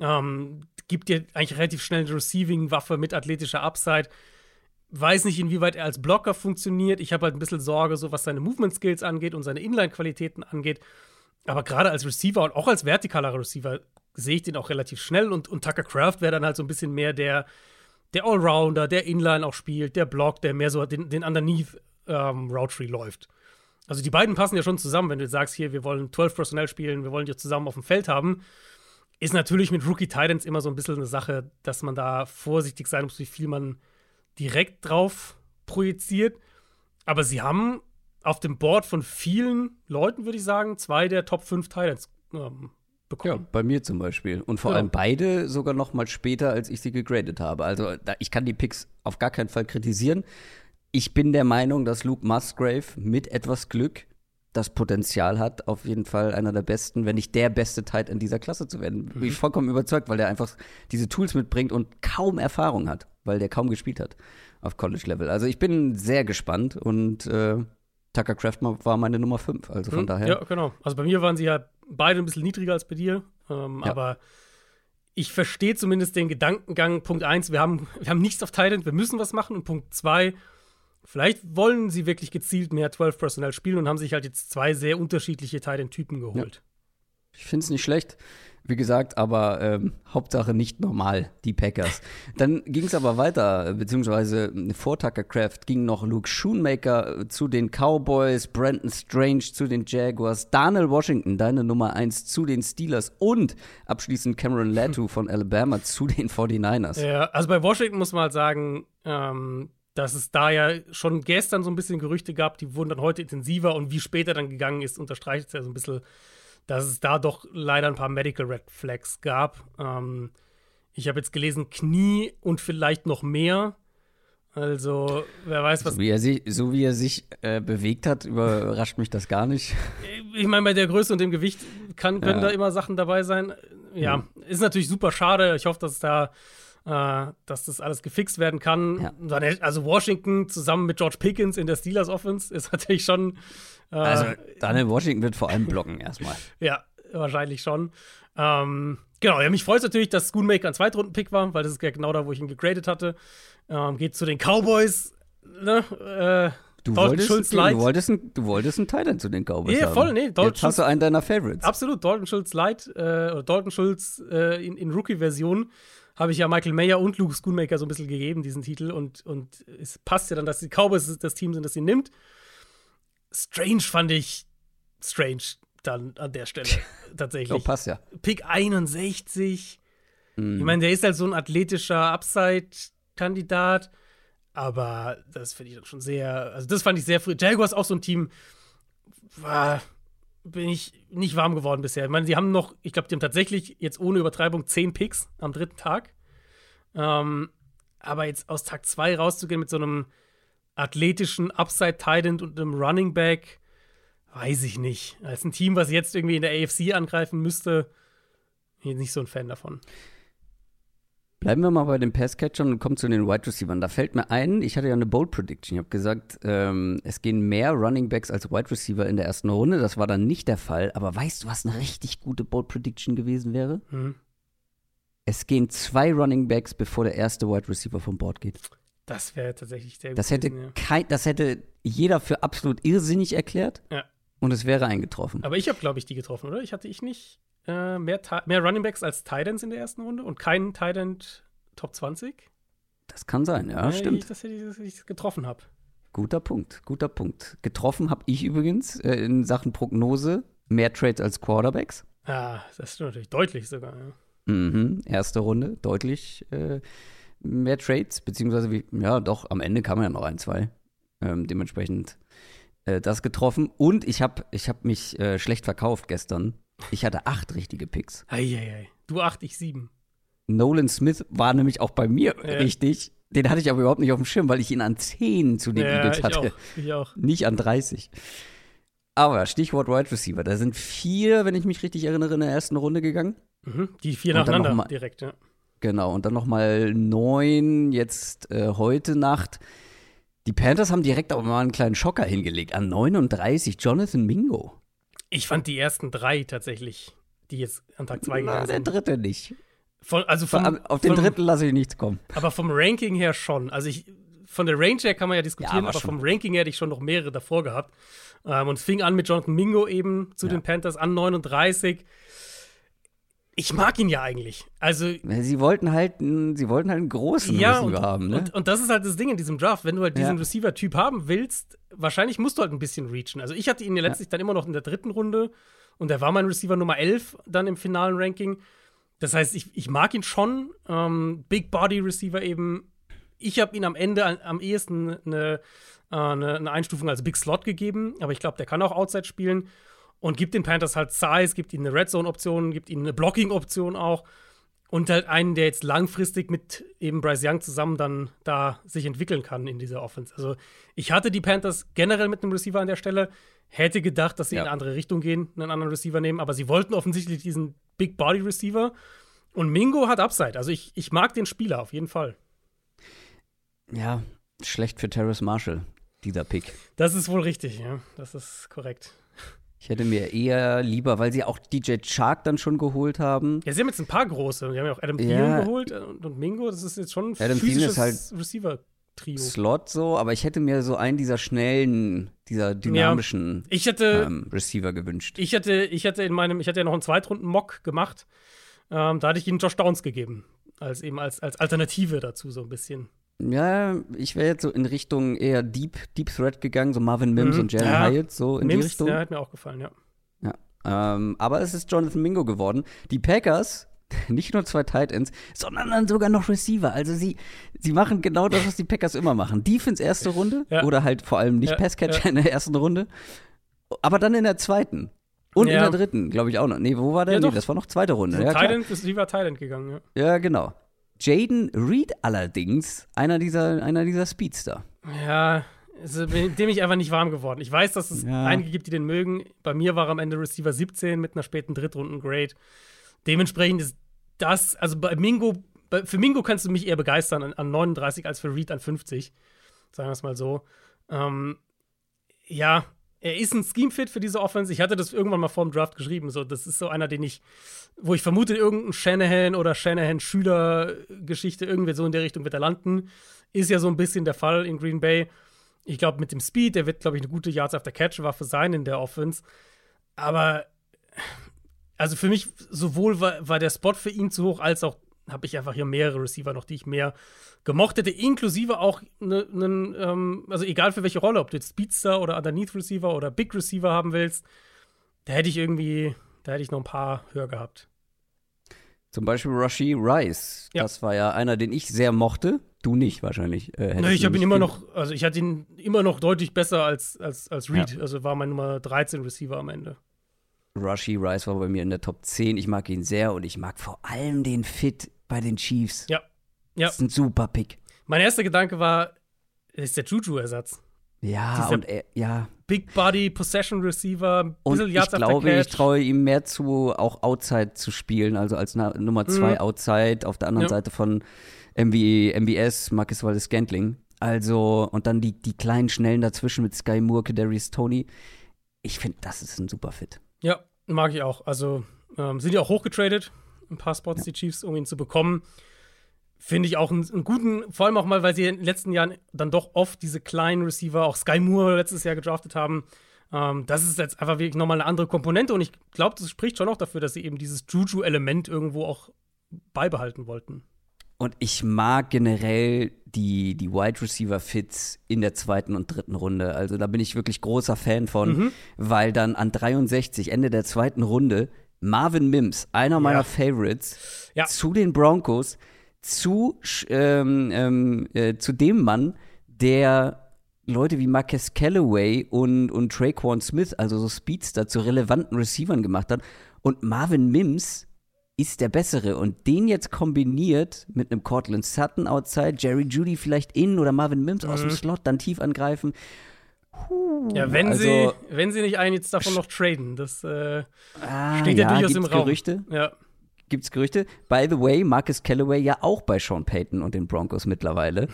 ähm, gibt dir eigentlich relativ schnell eine Receiving-Waffe mit athletischer Upside. Weiß nicht, inwieweit er als Blocker funktioniert. Ich habe halt ein bisschen Sorge, so was seine Movement-Skills angeht und seine Inline-Qualitäten angeht. Aber gerade als Receiver und auch als vertikaler Receiver sehe ich den auch relativ schnell. Und, und Tucker Craft wäre dann halt so ein bisschen mehr der, der Allrounder, der Inline auch spielt, der Block, der mehr so den, den Underneath ähm, Route Tree läuft. Also die beiden passen ja schon zusammen, wenn du sagst, hier, wir wollen 12 Personell spielen, wir wollen die zusammen auf dem Feld haben. Ist natürlich mit Rookie Titans immer so ein bisschen eine Sache, dass man da vorsichtig sein muss, wie viel man direkt drauf projiziert. Aber sie haben auf dem Board von vielen Leuten, würde ich sagen, zwei der Top 5 Titans ähm, bekommen. Ja, bei mir zum Beispiel. Und vor Ja. allem beide sogar noch mal später, als ich sie gegradet habe. Also ich kann die Picks auf gar keinen Fall kritisieren. Ich bin der Meinung, dass Luke Musgrave mit etwas Glück das Potenzial hat, auf jeden Fall einer der besten, wenn nicht der beste Tight in dieser Klasse zu werden. Bin ich vollkommen überzeugt, weil der einfach diese Tools mitbringt und kaum Erfahrung hat, weil der kaum gespielt hat auf College-Level. Also ich bin sehr gespannt und äh, Tucker Craft war meine Nummer 5. Also von Hm, daher. Ja, genau. Also bei mir waren sie ja beide ein bisschen niedriger als bei dir. Ähm, Ja. Aber ich verstehe zumindest den Gedankengang. Punkt eins, wir haben, wir haben nichts auf Thailand, wir müssen was machen. Und Punkt zwei, vielleicht wollen sie wirklich gezielt mehr 12 Personal spielen und haben sich halt jetzt zwei sehr unterschiedliche Thailand-Typen geholt. Ich finde es nicht schlecht, wie gesagt, aber ähm, Hauptsache nicht normal, die Packers. Dann ging es aber weiter, beziehungsweise vor Tucker Craft ging noch Luke Schoonmaker äh, zu den Cowboys, Brandon Strange zu den Jaguars, Daniel Washington, deine Nummer 1, zu den Steelers und abschließend Cameron Latu von Alabama zu den 49ers. Ja, also bei Washington muss man halt sagen, ähm, dass es da ja schon gestern so ein bisschen Gerüchte gab, die wurden dann heute intensiver und wie später dann gegangen ist, unterstreicht es ja so ein bisschen, dass es da doch leider ein paar Medical Red Flags gab. Ähm, ich habe jetzt gelesen, Knie und vielleicht noch mehr. Also, wer weiß, was. So wie er sich, so wie er sich äh, bewegt hat, überrascht mich das gar nicht. Ich meine, bei der Größe und dem Gewicht kann, können Ja. da immer Sachen dabei sein. Ja, ist natürlich super schade. Ich hoffe, dass da, äh, dass das alles gefixt werden kann. Ja. Also Washington zusammen mit George Pickens in der Steelers Offense ist natürlich schon. Äh, Also Daniel Washington wird vor allem blocken erstmal. ja, wahrscheinlich schon. Ähm, genau, ja, mich freut es natürlich, dass Schoonmaker ein Zweitrunden-Pick war, weil das ist ja genau da, wo ich ihn gegradet hatte. Ähm, geht zu den Cowboys. Ne? Äh, Du wolltest, Schultz du, Light. du wolltest, ein, du wolltest einen Titan zu den Cowboys Ja, haben. voll, nee, Dalton Jetzt hast du einen deiner Favorites. Absolut, Dalton Schultz Light äh, oder Dalton Schultz äh, in, in Rookie-Version habe ich ja Michael Mayer und Luke Schoonmaker so ein bisschen gegeben, diesen Titel. Und, und es passt ja dann, dass die Cowboys das Team sind, das ihn nimmt. Strange fand ich strange dann an der Stelle tatsächlich. Oh, passt ja. Pick 61. Mhm. Ich meine, der ist halt so ein athletischer Upside-Kandidat. Aber das finde ich dann schon sehr, also das fand ich sehr früh. Jaguars auch so ein Team, war, bin ich nicht warm geworden bisher. Ich meine, sie haben noch, ich glaube, die haben tatsächlich jetzt ohne Übertreibung zehn Picks am dritten Tag. Ähm, aber jetzt aus Tag 2 rauszugehen mit so einem athletischen Upside-Tident und einem Running Back, weiß ich nicht. Als ein Team, was jetzt irgendwie in der AFC angreifen müsste, bin ich nicht so ein Fan davon. Bleiben wir mal bei den Passcatchern und kommen zu den Wide Receivers. Da fällt mir ein, ich hatte ja eine Bold Prediction. Ich habe gesagt, ähm, es gehen mehr Running Backs als Wide Receiver in der ersten Runde. Das war dann nicht der Fall. Aber weißt du, was eine richtig gute Bold Prediction gewesen wäre? Hm. Es gehen zwei Running Backs, bevor der erste Wide Receiver vom Board geht. Das wäre tatsächlich sehr gut. Das hätte, gewesen, kein, das hätte jeder für absolut irrsinnig erklärt. Ja. Und es wäre eingetroffen. Aber ich habe, glaube ich, die getroffen, oder? Ich hatte ich nicht äh, mehr, mehr Running Backs als Titans in der ersten Runde und keinen Titan Top 20? Das kann sein, ja, Äh, stimmt. Ich, das hätte ich, dass ich es getroffen habe. Guter Punkt, guter Punkt. Getroffen habe ich übrigens äh, in Sachen Prognose mehr Trades als Quarterbacks. Ja, das ist natürlich deutlich sogar. Ja. Mhm, erste Runde, deutlich äh, mehr Trades, beziehungsweise wie, ja, doch, am Ende kam ja noch ein, zwei. Ähm, dementsprechend äh, das getroffen. Und ich habe ich hab mich äh, schlecht verkauft gestern. Ich hatte acht richtige Picks. Eieiei. Du 8, ich 7. Nolan Smith war nämlich auch bei mir Ja. richtig. Den hatte ich aber überhaupt nicht auf dem Schirm, weil ich ihn an 10 zu den Ja, Eagles ich hatte. auch. Ich auch. Nicht an 30. Aber Stichwort Wide Receiver. Da sind vier, wenn ich mich richtig erinnere, in der ersten Runde gegangen. Mhm. Die vier nacheinander noch mal- direkt, ja. Genau. Und dann nochmal neun jetzt äh, heute Nacht. Die Panthers haben direkt auch mal einen kleinen Schocker hingelegt. An 39 Jonathan Mingo. Ich fand die ersten drei tatsächlich, die jetzt an Tag 2 gegangen Na, der sind. dritte nicht. Von, also vom, Auf den vom, dritten lasse ich nichts kommen. Aber vom Ranking her schon. Also ich, von der Range her kann man ja diskutieren, aber aber vom Ranking her hätte ich schon noch mehrere davor gehabt. Ähm, und es fing an mit Jonathan Mingo eben zu Ja. den Panthers an 39. Ich mag ihn ja eigentlich. Also Sie wollten halt, einen- sie wollten halt einen großen ja, Receiver und, haben, ne? und, und das ist halt das Ding in diesem Draft. Wenn du halt diesen Ja. Receiver-Typ haben willst, wahrscheinlich musst du halt ein bisschen reachen. Also ich hatte ihn ja letztlich dann immer noch in der dritten Runde und er war mein Receiver Nummer 11 dann im finalen Ranking. Das heißt, ich, ich mag ihn schon. Ähm, Big Body Receiver eben. Ich habe ihn am Ende an, am ehesten eine, äh, eine, eine Einstufung als Big Slot gegeben, aber ich glaube, der kann auch Outside spielen und gibt den Panthers halt Size, gibt ihnen eine Red Zone Option, gibt ihnen eine Blocking Option auch und halt einen, der jetzt langfristig mit eben Bryce Young zusammen dann da sich entwickeln kann in dieser Offense. Also ich hatte die Panthers generell mit einem Receiver an der Stelle, hätte gedacht, dass sie Ja. in eine andere Richtung gehen, einen anderen Receiver nehmen, aber sie wollten offensichtlich diesen Big Body Receiver und Mingo hat Upside. Also ich, ich mag den Spieler auf jeden Fall. Ja, schlecht für Terrace Marshall, dieser Pick. Das ist wohl richtig, ja. Das ist korrekt. Ich hätte mir eher lieber, weil sie auch DJ Chark dann schon geholt haben. Ja, sie haben jetzt ein paar große. Die haben ja auch Adam Ja. Thielen geholt äh, und, Mingo. Das ist jetzt schon ein Adam physisches halt Receiver-Trio. Slot so, aber ich hätte mir so einen dieser schnellen, dieser dynamischen Ich hätte, ähm, Receiver gewünscht. ich hätte, ich hätte in meinem, ich hatte ja noch einen Zweitrunden-Mock gemacht. Ähm, da hatte ich ihnen Josh Downs gegeben. Als eben als, als Alternative dazu, so ein bisschen. Ja, ich wäre jetzt so in Richtung eher Deep, Deep Threat gegangen, so Marvin Mims Mhm. und Jalen Ja. Hyatt, so in die Mims, Richtung. Ja, hat mir auch gefallen, ja. Ähm, aber es ist Jonathan Mingo geworden. Die Packers, nicht nur zwei Tight Ends, sondern dann sogar noch Receiver. Also sie, sie machen genau das, was die Packers immer machen. Defense erste Runde Ja. oder halt vor allem nicht Ja, Passcatcher in der ersten Runde. Aber dann in der zweiten. Und Ja. in der dritten, glaube ich auch noch. Nee, wo war der? Ja, nee, das war noch zweite Runde. Ja, Ja. Thailand, Receiver Thailand gegangen, ja. ja genau. Jaden Reed allerdings, einer dieser, einer dieser Speedster. Ja, also mit dem ich einfach nicht warm geworden. Ich weiß, dass es Ja. einige gibt, die den mögen. Bei mir war am Ende Receiver 17 mit einer späten Drittrunden-Grade. Dementsprechend ist das, also bei Mingo, bei, für Mingo kannst du mich eher begeistern an, an 39 als für Reed an 50. Sagen wir es mal so. Ähm, ja, er ist ein Scheme-Fit für diese Offense. Ich hatte das irgendwann mal vor dem Draft geschrieben. So, das ist so einer, den ich, wo ich vermute, irgendein Shanahan oder Shanahan-Schüler-Geschichte, irgendwie so in der Richtung wird er landen. Ist ja so ein bisschen der Fall in Green Bay. Ich glaube, mit dem Speed, der wird, glaube ich, eine gute Yards after Catch-Waffe sein in der Offense. Aber, also für mich, sowohl war, war der Spot für ihn zu hoch, als auch habe ich einfach hier mehrere Receiver noch, die ich mehr gemocht hätte, inklusive auch einen, ähm, also egal für welche Rolle, ob du jetzt Speedster oder Underneath Receiver oder Big Receiver haben willst, da hätte ich irgendwie, da hätte ich noch ein paar höher gehabt. Zum Beispiel Rashi Rice. Ja. Das war ja einer, den ich sehr mochte. Du nicht wahrscheinlich. Äh, Nee, ich habe ihn immer noch, also ich hatte ihn immer noch deutlich besser als, als, als Reed. Also war mein Nummer 13 Receiver am Ende. Rashi Rice war bei mir in der Top 10. Ich mag ihn sehr und ich mag vor allem den Fit bei den Chiefs. Ja. Ja. Das ist ein super Pick. Mein erster Gedanke war, er ist der Juju-Ersatz. Ja, und er, ja. Big Body, Possession Receiver, ein Und bisschen ich Yards after glaube, ich traue ihm mehr zu, auch Outside zu spielen, also als Na Nummer 2 Mhm. Outside auf der anderen Ja. Seite von MB, MBS, Marcus Wallace Scantling. Also, und dann die, die kleinen Schnellen dazwischen mit Sky Moore, Kadarius Tony. Ich finde, das ist ein super Fit. Ja, mag ich auch. Also ähm, sind ja auch hochgetradet, ein paar Spots, die Chiefs, um ihn zu bekommen. Finde ich auch einen, einen guten, vor allem auch mal, weil sie in den letzten Jahren dann doch oft diese kleinen Receiver, auch Sky Moore letztes Jahr gedraftet haben. Ähm, das ist jetzt einfach wirklich nochmal eine andere Komponente und ich glaube, das spricht schon auch dafür, dass sie eben dieses Juju-Element irgendwo auch beibehalten wollten. Und ich mag generell die, die Wide Receiver Fits in der zweiten und dritten Runde. Also da bin ich wirklich großer Fan von, Mhm. weil dann an 63, Ende der zweiten Runde, Marvin Mims, einer meiner Ja. Favorites, Ja. zu den Broncos, zu, ähm, ähm, äh, zu dem Mann, der Leute wie Marcus Callaway und, und Traquan Smith, also so Speedster, zu relevanten Receivern gemacht hat. Und Marvin Mims ist der bessere. Und den jetzt kombiniert mit einem Cortland Sutton outside, Jerry Judy vielleicht innen oder Marvin Mims aus dem Slot dann tief angreifen. Puh, Ja, wenn, also, sie, wenn sie nicht einen jetzt davon noch traden, das äh, ah, steht ja, durchaus gibt's im Raum. Gerüchte? Ja. Gibt's Gerüchte? By the way, Marcus Callaway ja auch bei Sean Payton und den Broncos mittlerweile.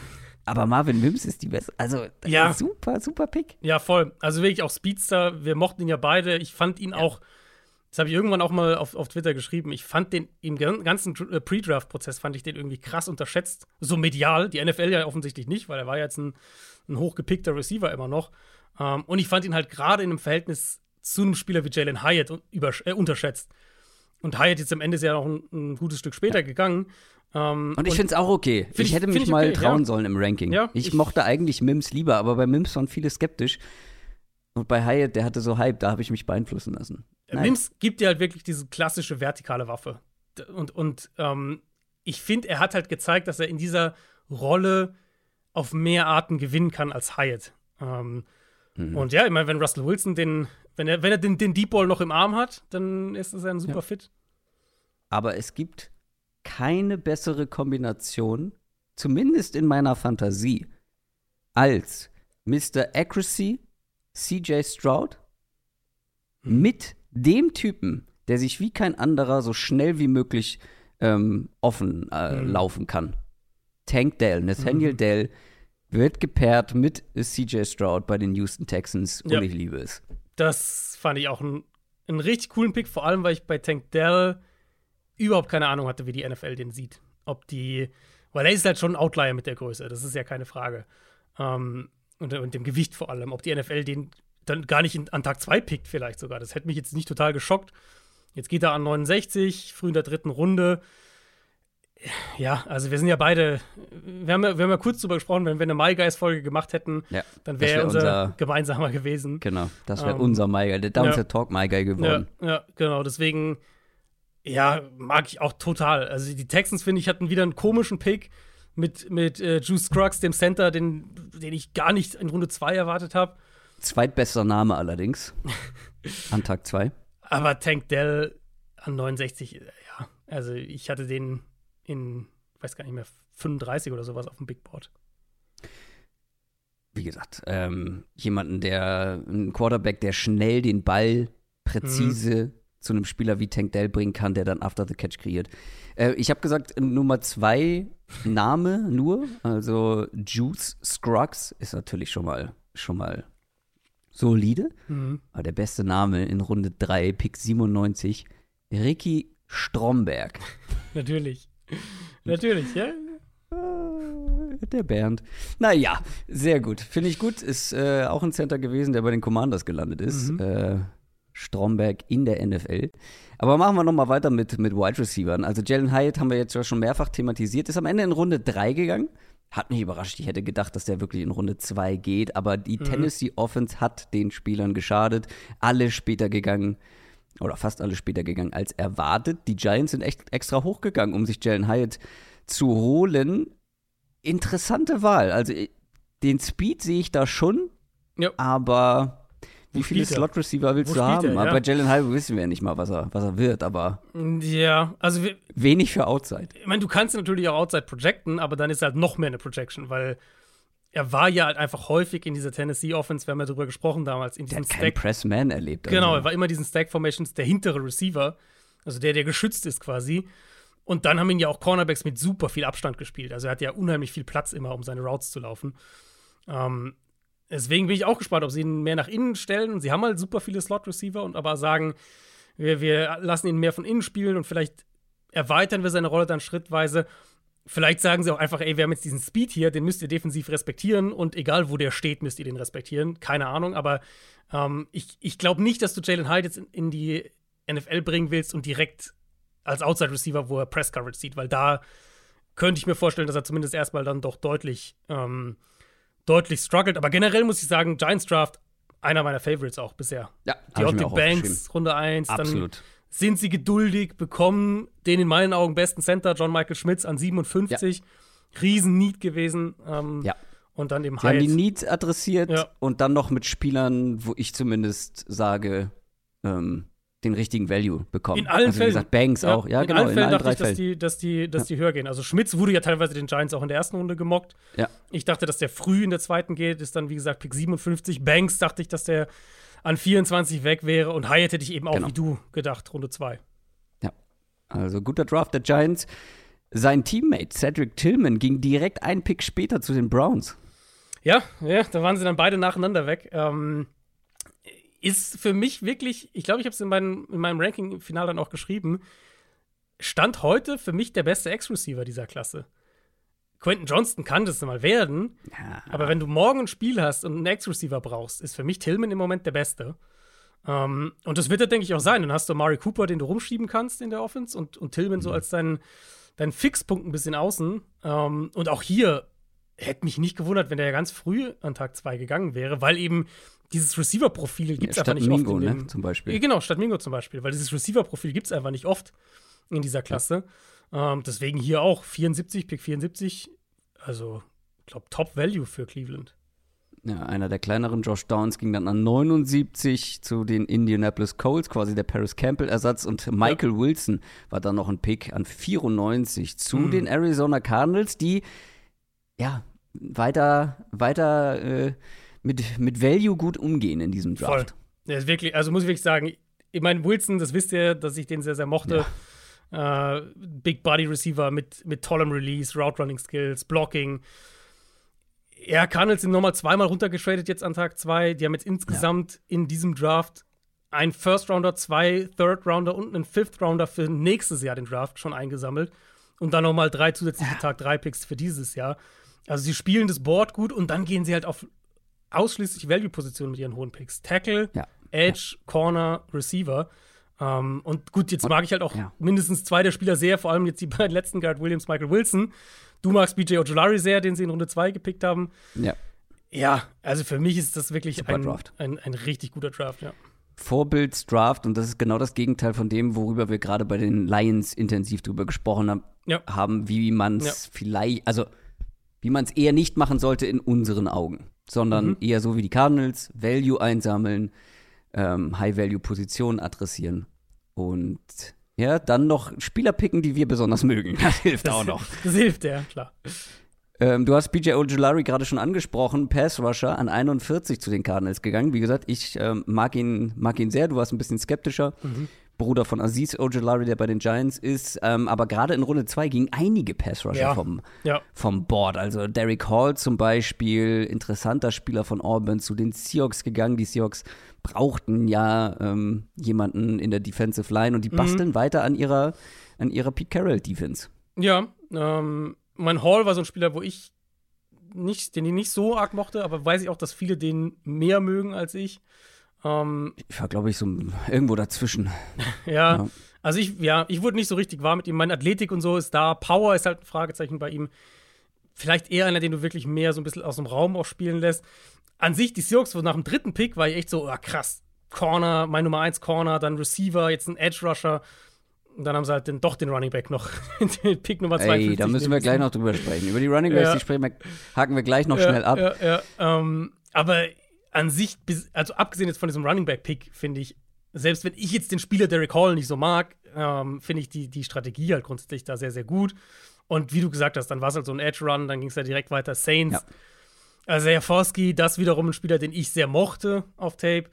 Aber Marvin Mims ist die beste. Also, ja. super, super Pick. Ja, voll. Also wirklich auch Speedster. Wir mochten ihn ja beide. Ich fand ihn ja. auch, das habe ich irgendwann auch mal auf, auf Twitter geschrieben, ich fand den im ganzen äh, Pre-Draft-Prozess, fand ich den irgendwie krass unterschätzt. So medial. Die NFL ja offensichtlich nicht, weil er war jetzt ein, ein hochgepickter Receiver immer noch. Um, ähm, und ich fand ihn halt gerade in einem Verhältnis zu einem Spieler wie Jalen Hyatt äh, unterschätzt. Und Hyatt jetzt am Ende ist ja noch ein, ein gutes Stück später ja. gegangen. Um, und ich finde es auch okay. Ich, ich hätte mich mal okay, trauen ja. sollen im Ranking. Ja, ich, ich, mochte eigentlich Mims lieber, aber bei Mims waren viele skeptisch. Und bei Hyatt, der hatte so Hype, da habe ich mich beeinflussen lassen. Nein. Mims gibt dir halt wirklich diese klassische vertikale Waffe. Und, und ähm, ich finde, er hat halt gezeigt, dass er in dieser Rolle auf mehr Arten gewinnen kann als Hyatt. Ähm, mhm. Und ja, ich meine, wenn Russell Wilson den, wenn er, wenn er den, den Deep Ball noch im Arm hat, dann ist das ein super ja. Fit. Aber es gibt keine bessere Kombination, zumindest in meiner Fantasie, als Mr. Accuracy, CJ Stroud hm. mit dem Typen, der sich wie kein anderer so schnell wie möglich ähm, offen äh, hm. laufen kann. Tank Dell, Nathaniel mhm. Dell wird gepaart mit CJ Stroud bei den Houston Texans und ja. ich liebe es. Das fand ich auch einen, einen richtig coolen Pick, vor allem weil ich bei Tank Dell überhaupt keine Ahnung hatte, wie die NFL den sieht. Ob die, weil er ist halt schon ein Outlier mit der Größe, das ist ja keine Frage. Ähm, und, und, dem Gewicht vor allem. Ob die NFL den dann gar nicht in, an Tag 2 pickt, vielleicht sogar. Das hätte mich jetzt nicht total geschockt. Jetzt geht er an 69, früh in der dritten Runde. Ja, also wir sind ja beide, wir haben ja, wir haben ja kurz drüber gesprochen, wenn wir eine My Guys-Folge gemacht hätten, ja, dann wäre wär unser, unser, gemeinsamer gewesen. Genau, das wäre ähm, unser My Guy, der Downside ja, Talk My Guy geworden. Ja, ja, genau, deswegen ja, mag ich auch total. Also die Texans, finde ich, hatten wieder einen komischen Pick mit, mit äh, Juice Scruggs, dem Center, den, den ich gar nicht in Runde 2 erwartet habe. Zweitbester Name allerdings. an Tag 2. Aber Tank Dell an 69, ja. Also ich hatte den in, weiß gar nicht mehr, 35 oder sowas auf dem Big Board. Wie gesagt, ähm, jemanden, der, ein Quarterback, der schnell den Ball präzise mhm zu einem Spieler wie Tank Dell bringen kann, der dann After the Catch kreiert. Äh, ich habe gesagt, Nummer zwei Name nur, also Juice Scruggs ist natürlich schon mal, schon mal solide. Mhm. Aber der beste Name in Runde 3, Pick 97, Ricky Stromberg. natürlich. Natürlich, ja. Äh, der Bernd. Naja, sehr gut. Finde ich gut. Ist äh, auch ein Center gewesen, der bei den Commanders gelandet ist. Mhm. Äh, Stromberg in der NFL. Aber machen wir nochmal weiter mit, mit Wide Receivers. Also Jalen Hyatt haben wir jetzt schon mehrfach thematisiert, ist am Ende in Runde 3 gegangen. Hat mich überrascht. Ich hätte gedacht, dass der wirklich in Runde 2 geht. Aber die mhm. Tennessee Offense hat den Spielern geschadet. Alle später gegangen, oder fast alle später gegangen als erwartet. Die Giants sind echt extra hochgegangen, um sich Jalen Hyatt zu holen. Interessante Wahl. Also den Speed sehe ich da schon. Ja. Aber wie viele Slot-Receiver willst Wo du haben? Er, ja. Bei Jalen Hurts wissen wir ja nicht mal, was er, was er wird, aber. Ja, also. Wir, wenig für Outside. Ich meine, du kannst natürlich auch Outside projecten, aber dann ist halt noch mehr eine Projection, weil er war ja halt einfach häufig in dieser Tennessee Offense, wir haben ja drüber gesprochen damals, in diesen Stack. Press-Man erlebt. Also. Genau, er war immer diesen Stack-Formations, der hintere Receiver, also der, der geschützt ist quasi. Und dann haben ihn ja auch Cornerbacks mit super viel Abstand gespielt. Also er hat ja unheimlich viel Platz immer, um seine Routes zu laufen. Ähm, Deswegen bin ich auch gespannt, ob sie ihn mehr nach innen stellen. Sie haben halt super viele Slot-Receiver und aber sagen, wir, wir lassen ihn mehr von innen spielen und vielleicht erweitern wir seine Rolle dann schrittweise. Vielleicht sagen sie auch einfach, ey, wir haben jetzt diesen Speed hier, den müsst ihr defensiv respektieren und egal wo der steht, müsst ihr den respektieren. Keine Ahnung, aber ähm, ich, ich glaube nicht, dass du Jalen Hyde jetzt in, in, die NFL bringen willst und direkt als Outside Receiver, wo er Press Coverage sieht, weil da könnte ich mir vorstellen, dass er zumindest erstmal dann doch deutlich ähm, deutlich struggelt. Aber generell muss ich sagen, Giants Draft, einer meiner Favorites auch bisher. Ja, die Otto Banks, Runde 1. Absolut. Dann sind sie geduldig, bekommen den in meinen Augen besten Center, John Michael Schmitz, an 57. Ja. Riesen-Need gewesen. Ähm, ja. Und dann eben Sie haben die Needs adressiert ja. und dann noch mit Spielern, wo ich zumindest sage, ähm, den richtigen Value bekommen. In allen also, Fällen. Wie gesagt, Banks ja, auch. Ja, in genau. Allen in Fällen allen dachte ich, dass die, dass, die, dass ja. die höher gehen. Also Schmitz wurde ja teilweise den Giants auch in der ersten Runde gemockt. Ja. Ich dachte, dass der früh in der zweiten geht, ist dann, wie gesagt, Pick 57. Banks dachte ich, dass der an 24 weg wäre. Und Hyatt hätte ich eben auch genau. wie du gedacht, Runde 2. Ja. Also guter Draft der Giants. sein Teammate Cedric Tillman ging direkt einen Pick später zu den Browns. Ja, ja, da waren sie dann beide nacheinander weg. Ähm, ist für mich wirklich, ich glaube, ich habe es in, mein, in meinem Ranking-Final dann auch geschrieben, Stand heute für mich der beste Ex-Receiver dieser Klasse. Quentin Johnston kann das mal werden, ja. aber wenn du morgen ein Spiel hast und einen Ex-Receiver brauchst, ist für mich Tillman im Moment der Beste. Um, ähm, und das wird er, denke ich, auch sein. Dann hast du Mari Cooper, den du rumschieben kannst in der Offense und, und Tillman mhm. so als dein, dein Fixpunkt ein bisschen außen. Um, ähm, und auch hier hätte mich nicht gewundert, wenn der ja ganz früh an Tag 2 gegangen wäre, weil eben dieses Receiver-Profil gibt es ja, einfach nicht Mingo, oft. In ne, zum Beispiel. Genau, statt Mingo zum Beispiel, weil dieses Receiver-Profil gibt es einfach nicht oft in dieser Klasse. Ja. Ähm, deswegen hier auch 74, Pick 74, also ich glaube Top Value für Cleveland. Ja, einer der kleineren Josh Downs ging dann an 79 zu den Indianapolis Colts, quasi der Paris Campbell-Ersatz. Und Michael ja. Wilson war dann noch ein Pick an 94 zu mhm. den Arizona Cardinals, die ja weiter, weiter äh, mit, mit Value gut umgehen in diesem Draft. Voll. Der ist wirklich, also muss ich wirklich sagen, ich meine, Wilson, das wisst ihr, dass ich den sehr, sehr mochte. Ja. Äh, Big Body Receiver mit, mit tollem Release, Route Running Skills, Blocking. Ja, Cardinals sind nochmal zweimal runtergetradet jetzt an Tag zwei. Die haben jetzt insgesamt ja. in diesem Draft einen First Rounder, zwei Third Rounder und einen Fifth Rounder für nächstes Jahr den Draft schon eingesammelt. Und dann nochmal drei zusätzliche ja. Tag drei Picks für dieses Jahr. Also sie spielen das Board gut und dann gehen sie halt auf ausschließlich Value-Positionen mit ihren hohen Picks. Tackle, ja. Edge, Corner, Receiver. Um, und gut, jetzt mag ich halt auch ja. mindestens zwei der Spieler sehr, vor allem jetzt die beiden letzten, Garrett Williams, Michael Wilson. Du magst BJ Ojolari sehr, den sie in Runde 2 gepickt haben. Ja. Ja, also für mich ist das wirklich ein, ein, ein, richtig guter Draft, ja. Vorbildsdraft und das ist genau das Gegenteil von dem, worüber wir gerade bei den Lions intensiv drüber gesprochen haben, ja. haben wie man es ja. vielleicht, also wie man es eher nicht machen sollte in unseren Augen, sondern mhm. eher so wie die Cardinals, Value einsammeln, ähm, High-Value-Positionen adressieren und ja, dann noch Spieler picken, die wir besonders mögen. Das hilft das, auch noch. Das hilft, ja, klar. Ähm, du hast BJ Ojulari gerade schon angesprochen, Pass Rusher an 41 zu den Cardinals gegangen. Wie gesagt, ich ähm, mag, ihn, mag ihn sehr, du warst ein bisschen skeptischer. Mhm. Bruder von Aziz Ojulari, der bei den Giants ist. Ähm, aber gerade in Runde 2 gingen einige Pass-Rusher ja. vom, ja. vom Board. Also Derek Hall zum Beispiel, interessanter Spieler von Auburn, zu den Seahawks gegangen. Die Seahawks brauchten ja ähm, jemanden in der Defensive Line und die mhm. basteln mhm. weiter an ihrer, an ihrer Pete Carroll Defense. Ja, ähm, mein Hall war so ein Spieler, wo ich nicht, den ich nicht so arg mochte, aber weiß ich auch, dass viele den mehr mögen als ich. Ähm, ich war, glaube ich, so irgendwo dazwischen. ja, ja, also ich, ja, ich wurde nicht so richtig warm mit ihm. Meine Athletik und so ist da. Power ist halt ein Fragezeichen bei ihm. Vielleicht eher einer, den du wirklich mehr so ein bisschen aus dem Raum auch spielen lässt. An sich, die Seahawks, nach dem dritten Pick war ich echt so, ah, krass. Corner, mein Nummer 1 Corner, dann Receiver, jetzt ein Edge Rusher. Und dann haben sie halt den, doch den Running Back noch, den Pick Nummer 52. Ey, da müssen wir gleich noch drüber sprechen. Über die Running Backs, ja. die sprechen wir, haken wir gleich noch ja, schnell ab. Ja. Ähm, aber an sich, also abgesehen jetzt von diesem Running Back Pick, finde ich, selbst wenn ich jetzt den Spieler Derek Hall nicht so mag, ähm, finde ich die, die Strategie halt grundsätzlich da sehr, sehr gut. Und wie du gesagt hast, dann war es halt so ein Edge Run, dann ging es ja direkt weiter Saints. Ja. Also Jaforski, das wiederum ein Spieler, den ich sehr mochte auf Tape,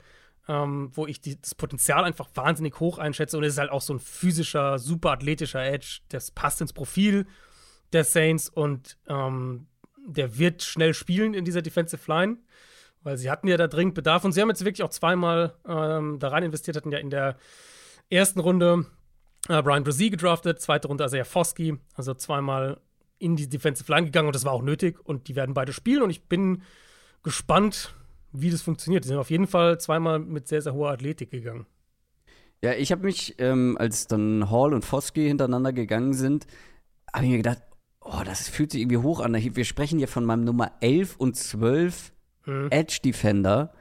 ähm, wo ich die, das Potenzial einfach wahnsinnig hoch einschätze. Und es ist halt auch so ein physischer, super athletischer Edge. Das passt ins Profil der Saints und ähm, der wird schnell spielen in dieser Defensive Line weil sie hatten ja da dringend Bedarf und sie haben jetzt wirklich auch zweimal ähm, da rein investiert, hatten ja in der ersten Runde äh, Brian Brazil gedraftet, zweite Runde Isaiah Foskey, also zweimal in die Defensive Line gegangen und das war auch nötig und die werden beide spielen und ich bin gespannt, wie das funktioniert. Die sind auf jeden Fall zweimal mit sehr, sehr hoher Athletik gegangen. Ja, ich habe mich, ähm, als dann Hall und Foskey hintereinander gegangen sind, habe ich mir gedacht, oh, das fühlt sich irgendwie hoch an. Wir sprechen hier von meinem Nummer 11 und 12 mhm. Edge Defender.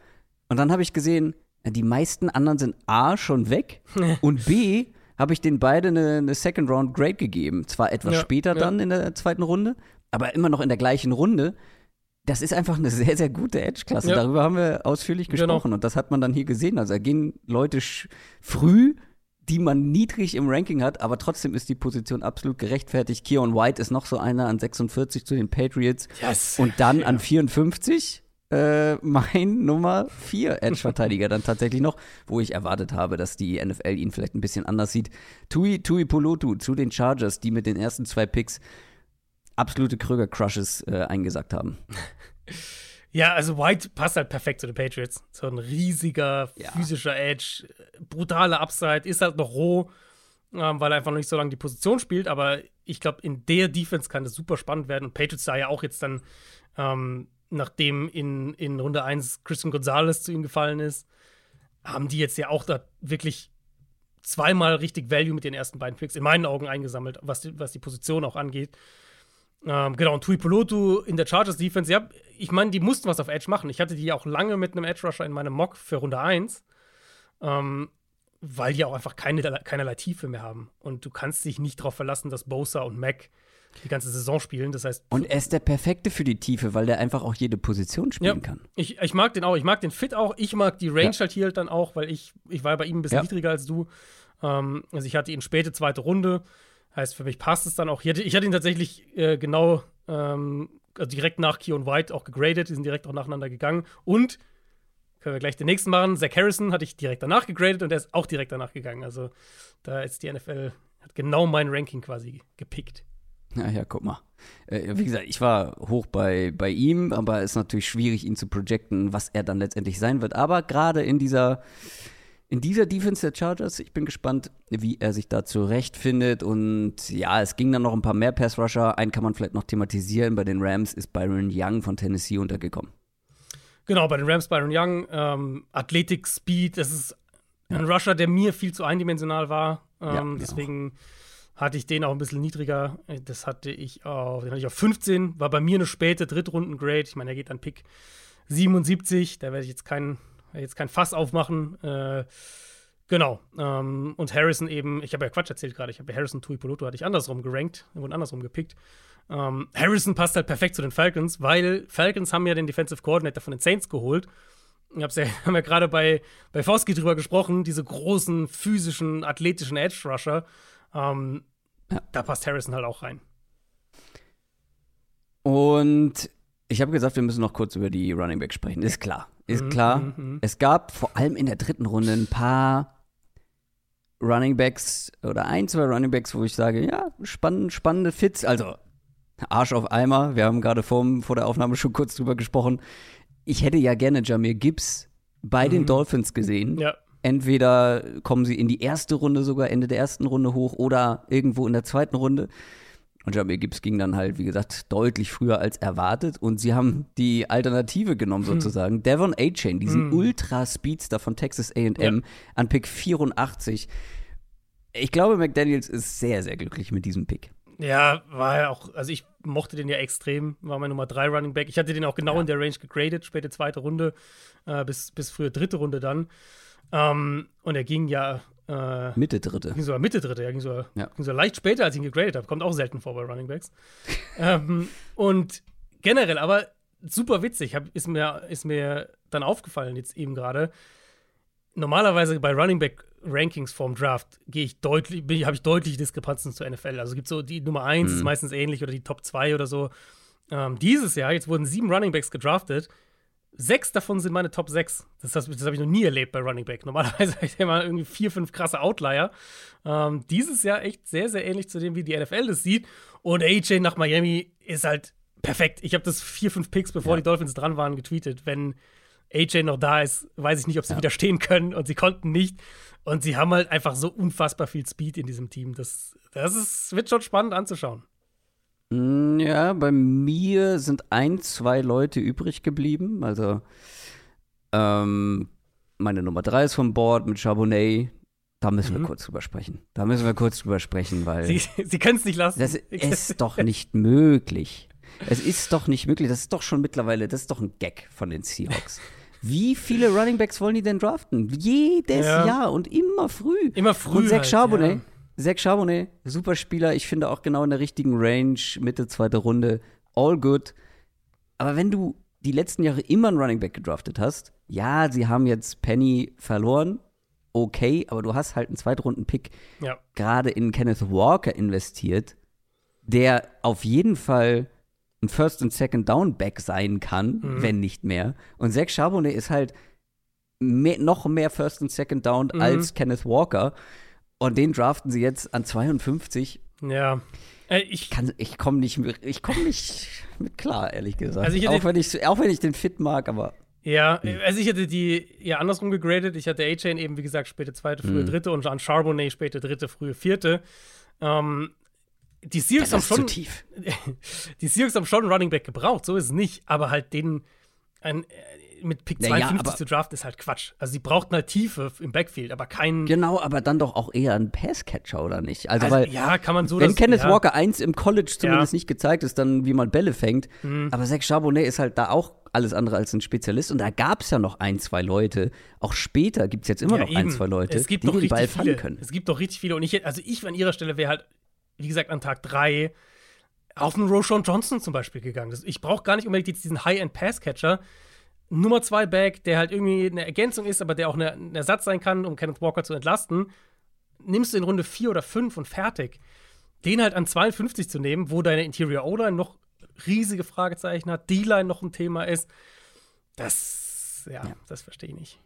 Und dann habe ich gesehen, die meisten anderen sind A schon weg und B habe ich den beide eine, eine, Second Round Grade gegeben. Zwar etwas ja, später ja. dann in der zweiten Runde, aber immer noch in der gleichen Runde. Das ist einfach eine sehr, sehr gute Edge-Klasse. Ja. Darüber haben wir ausführlich genau. gesprochen genau. und das hat man dann hier gesehen. Also da gehen Leute früh, die man niedrig im Ranking hat, aber trotzdem ist die Position absolut gerechtfertigt. Keon White ist noch so einer an 46 zu den Patriots yes. und dann an 54 äh, mein Nummer 4 Edge-Verteidiger dann tatsächlich noch, wo ich erwartet habe, dass die NFL ihn vielleicht ein bisschen anders sieht. Tui, Tui Polotu zu den Chargers, die mit den ersten zwei Picks absolute Krüger-Crushes äh, eingesagt haben. Ja, also White passt halt perfekt zu den Patriots. So ein riesiger, ja. physischer Edge, brutale Upside, ist halt noch roh, ähm, weil er einfach noch nicht so lange die Position spielt. Aber ich glaube, in der Defense kann das super spannend werden. Und Patriots sah ja auch jetzt dann, ähm, nachdem in, in Runde 1 Christian Gonzalez zu ihm gefallen ist, haben die jetzt ja auch da wirklich zweimal richtig Value mit den ersten beiden Picks in meinen Augen eingesammelt, was die, was die Position auch angeht. Ähm, genau, und Tui Pelotu in der Chargers Defense, ja, ich meine, die mussten was auf Edge machen. Ich hatte die auch lange mit einem Edge Rusher in meinem Mock für Runde 1, ähm, weil die auch einfach keine, keinerlei Tiefe mehr haben. Und du kannst dich nicht darauf verlassen, dass Bosa und Mac die ganze Saison spielen. Das heißt. Und er ist der perfekte für die Tiefe, weil der einfach auch jede Position spielen ja, kann. Ich, ich mag den auch. Ich mag den Fit auch. Ich mag die Range ja. halt hier dann auch, weil ich, ich war bei ihm ein bisschen ja. niedriger als du. Ähm, also ich hatte ihn späte zweite Runde. Heißt, für mich passt es dann auch. Ich hatte, ich hatte ihn tatsächlich äh, genau ähm, also direkt nach Keon White auch gegradet. Die sind direkt auch nacheinander gegangen. Und können wir gleich den nächsten machen. Zach Harrison hatte ich direkt danach gegradet und der ist auch direkt danach gegangen. Also da ist die NFL, hat genau mein Ranking quasi gepickt. Ja, ja, guck mal. Äh, wie gesagt, ich war hoch bei, bei ihm, aber es ist natürlich schwierig, ihn zu projecten, was er dann letztendlich sein wird. Aber gerade in dieser in dieser Defense der Chargers. Ich bin gespannt, wie er sich da zurechtfindet. Und ja, es ging dann noch ein paar mehr Pass-Rusher. Einen kann man vielleicht noch thematisieren. Bei den Rams ist Byron Young von Tennessee untergekommen. Genau, bei den Rams Byron Young. Ähm, Athletik, Speed, das ist ein ja. Rusher, der mir viel zu eindimensional war. Ähm, ja, deswegen hatte ich den auch ein bisschen niedriger. Das hatte ich auf, den hatte ich auf 15. War bei mir eine späte Drittrunden-Grade. Ich meine, er geht an Pick 77. Da werde ich jetzt keinen jetzt kein Fass aufmachen. Äh, genau. Ähm, und Harrison eben, ich habe ja Quatsch erzählt gerade, ich habe ja Harrison Tuipoloto hatte ich andersrum gerankt, und andersrum gepickt. Ähm, Harrison passt halt perfekt zu den Falcons, weil Falcons haben ja den Defensive Coordinator von den Saints geholt. Ich hab's ja, haben ja gerade bei, bei Fosky drüber gesprochen, diese großen, physischen, athletischen Edge-Rusher. Ähm, ja. Da passt Harrison halt auch rein. Und ich habe gesagt, wir müssen noch kurz über die Running Back sprechen. Ist klar. Ist mhm, klar. Mhm, mhm. Es gab vor allem in der dritten Runde ein paar Running Backs oder ein, zwei Running Backs, wo ich sage, ja, spannend, spannende Fits. Also Arsch auf Eimer. Wir haben gerade vor, vor der Aufnahme schon kurz drüber gesprochen. Ich hätte ja gerne Jamir Gibbs bei mhm. den Dolphins gesehen. Ja. Entweder kommen sie in die erste Runde sogar, Ende der ersten Runde hoch oder irgendwo in der zweiten Runde. Und Jamir Gibbs ging dann halt, wie gesagt, deutlich früher als erwartet. Und sie haben die Alternative genommen, hm. sozusagen. Hm. Devon A-Chain, diesen hm. Ultra-Speedster von Texas AM ja. an Pick 84. Ich glaube, McDaniels ist sehr, sehr glücklich mit diesem Pick. Ja, war ja auch, also ich mochte den ja extrem, war mein Nummer 3 Running Back. Ich hatte den auch genau ja. in der Range gegradet, späte zweite Runde, äh, bis, bis frühe dritte Runde dann. Ähm, und er ging ja äh, Mitte dritte. Ging sogar Mitte dritte, ja, ging sogar, ja. ging sogar leicht später, als ich ihn gegradet habe. Kommt auch selten vor bei Running Backs. ähm, und generell, aber super witzig, hab, ist, mir, ist mir dann aufgefallen jetzt eben gerade. Normalerweise bei Running Back Rankings vorm Draft gehe ich deutlich, habe ich deutliche Diskrepanzen zur NFL. Also es gibt so die Nummer 1 mhm. ist meistens ähnlich oder die Top 2 oder so. Ähm, dieses Jahr, jetzt wurden sieben Running Backs gedraftet Sechs davon sind meine Top 6. Das, das, das habe ich noch nie erlebt bei Running Back. Normalerweise habe ich immer irgendwie vier, fünf krasse Outlier. Ähm, dieses Jahr echt sehr, sehr ähnlich zu dem, wie die NFL das sieht. Und AJ nach Miami ist halt perfekt. Ich habe das vier, fünf Picks, bevor ja. die Dolphins dran waren, getweetet. Wenn AJ noch da ist, weiß ich nicht, ob sie ja. widerstehen können. Und sie konnten nicht. Und sie haben halt einfach so unfassbar viel Speed in diesem Team. Das, das ist, wird schon spannend anzuschauen. Mm, ja, bei mir sind ein, zwei Leute übrig geblieben. Also, ähm, meine Nummer drei ist vom Board mit Charbonnet. Da müssen mhm. wir kurz drüber sprechen. Da müssen wir kurz drüber sprechen, weil. Sie, Sie können es nicht lassen. Das ist doch nicht möglich. Es ist doch nicht möglich. Das ist doch schon mittlerweile, das ist doch ein Gag von den Seahawks. Wie viele Runningbacks wollen die denn draften? Jedes ja. Jahr und immer früh. Immer früh. Und Zach halt, Charbonnet. Ja Zach Charbonnet, super Spieler. Ich finde auch genau in der richtigen Range, Mitte, zweite Runde. All good. Aber wenn du die letzten Jahre immer einen Running Back gedraftet hast, ja, sie haben jetzt Penny verloren, okay, aber du hast halt einen Zweitrunden-Pick ja. gerade in Kenneth Walker investiert, der auf jeden Fall ein First- und Second-Down-Back sein kann, Mhm. wenn nicht mehr. Und Zach Charbonnet ist halt mehr, noch mehr First- und Second-Down Mhm. als Kenneth Walker. Und den draften sie jetzt an 52. Ja. Äh, ich, Kann, ich komme nicht, mit- ich komm nicht mit klar, ehrlich gesagt. Also auch, wenn ich, auch wenn ich den fit mag, aber ja, Hm. also ich hätte die ja andersrum gegradet. Ich hatte A-Chain eben, wie gesagt, späte zweite, frühe Mhm. dritte und Jean Charbonnet späte dritte, frühe vierte. Ähm, die Seahawks haben schon tief. die Seahawks haben schon einen Running Back gebraucht, so ist es nicht, aber halt den ein, mit Pick Naja, 52 aber- zu draften ist halt Quatsch. Also sie brauchten halt Tiefe im Backfield, aber keinen Genau, aber dann doch auch eher ein Passcatcher, oder nicht? Also, also, weil ja, kann man so Wenn das- Kenneth ja. Walker 1 im College zumindest Ja. nicht gezeigt ist, dann wie man Bälle fängt. Mhm. Aber Zach Charbonnet ist halt da auch alles andere als ein Spezialist. Und da gab es ja noch ein, zwei Leute. Auch später gibt es jetzt immer Ja, noch ein, eben. zwei Leute, es gibt die den Ball viele. fangen können. Es gibt doch richtig viele. Und ich, also ich an ihrer Stelle wäre halt, wie gesagt, an Tag drei auf einen Roshan Johnson zum Beispiel gegangen. Ich brauche gar nicht unbedingt jetzt diesen High-End-Pass-Catcher. Nummer zwei Back, der halt irgendwie eine Ergänzung ist, aber der auch eine, ein Ersatz sein kann, um Kenneth Walker zu entlasten. Nimmst du in Runde vier oder fünf und fertig. Den halt an 52 zu nehmen, wo deine Interior O-Line noch riesige Fragezeichen hat, D-Line noch ein Thema ist, das, ja, Ja. das verstehe ich nicht.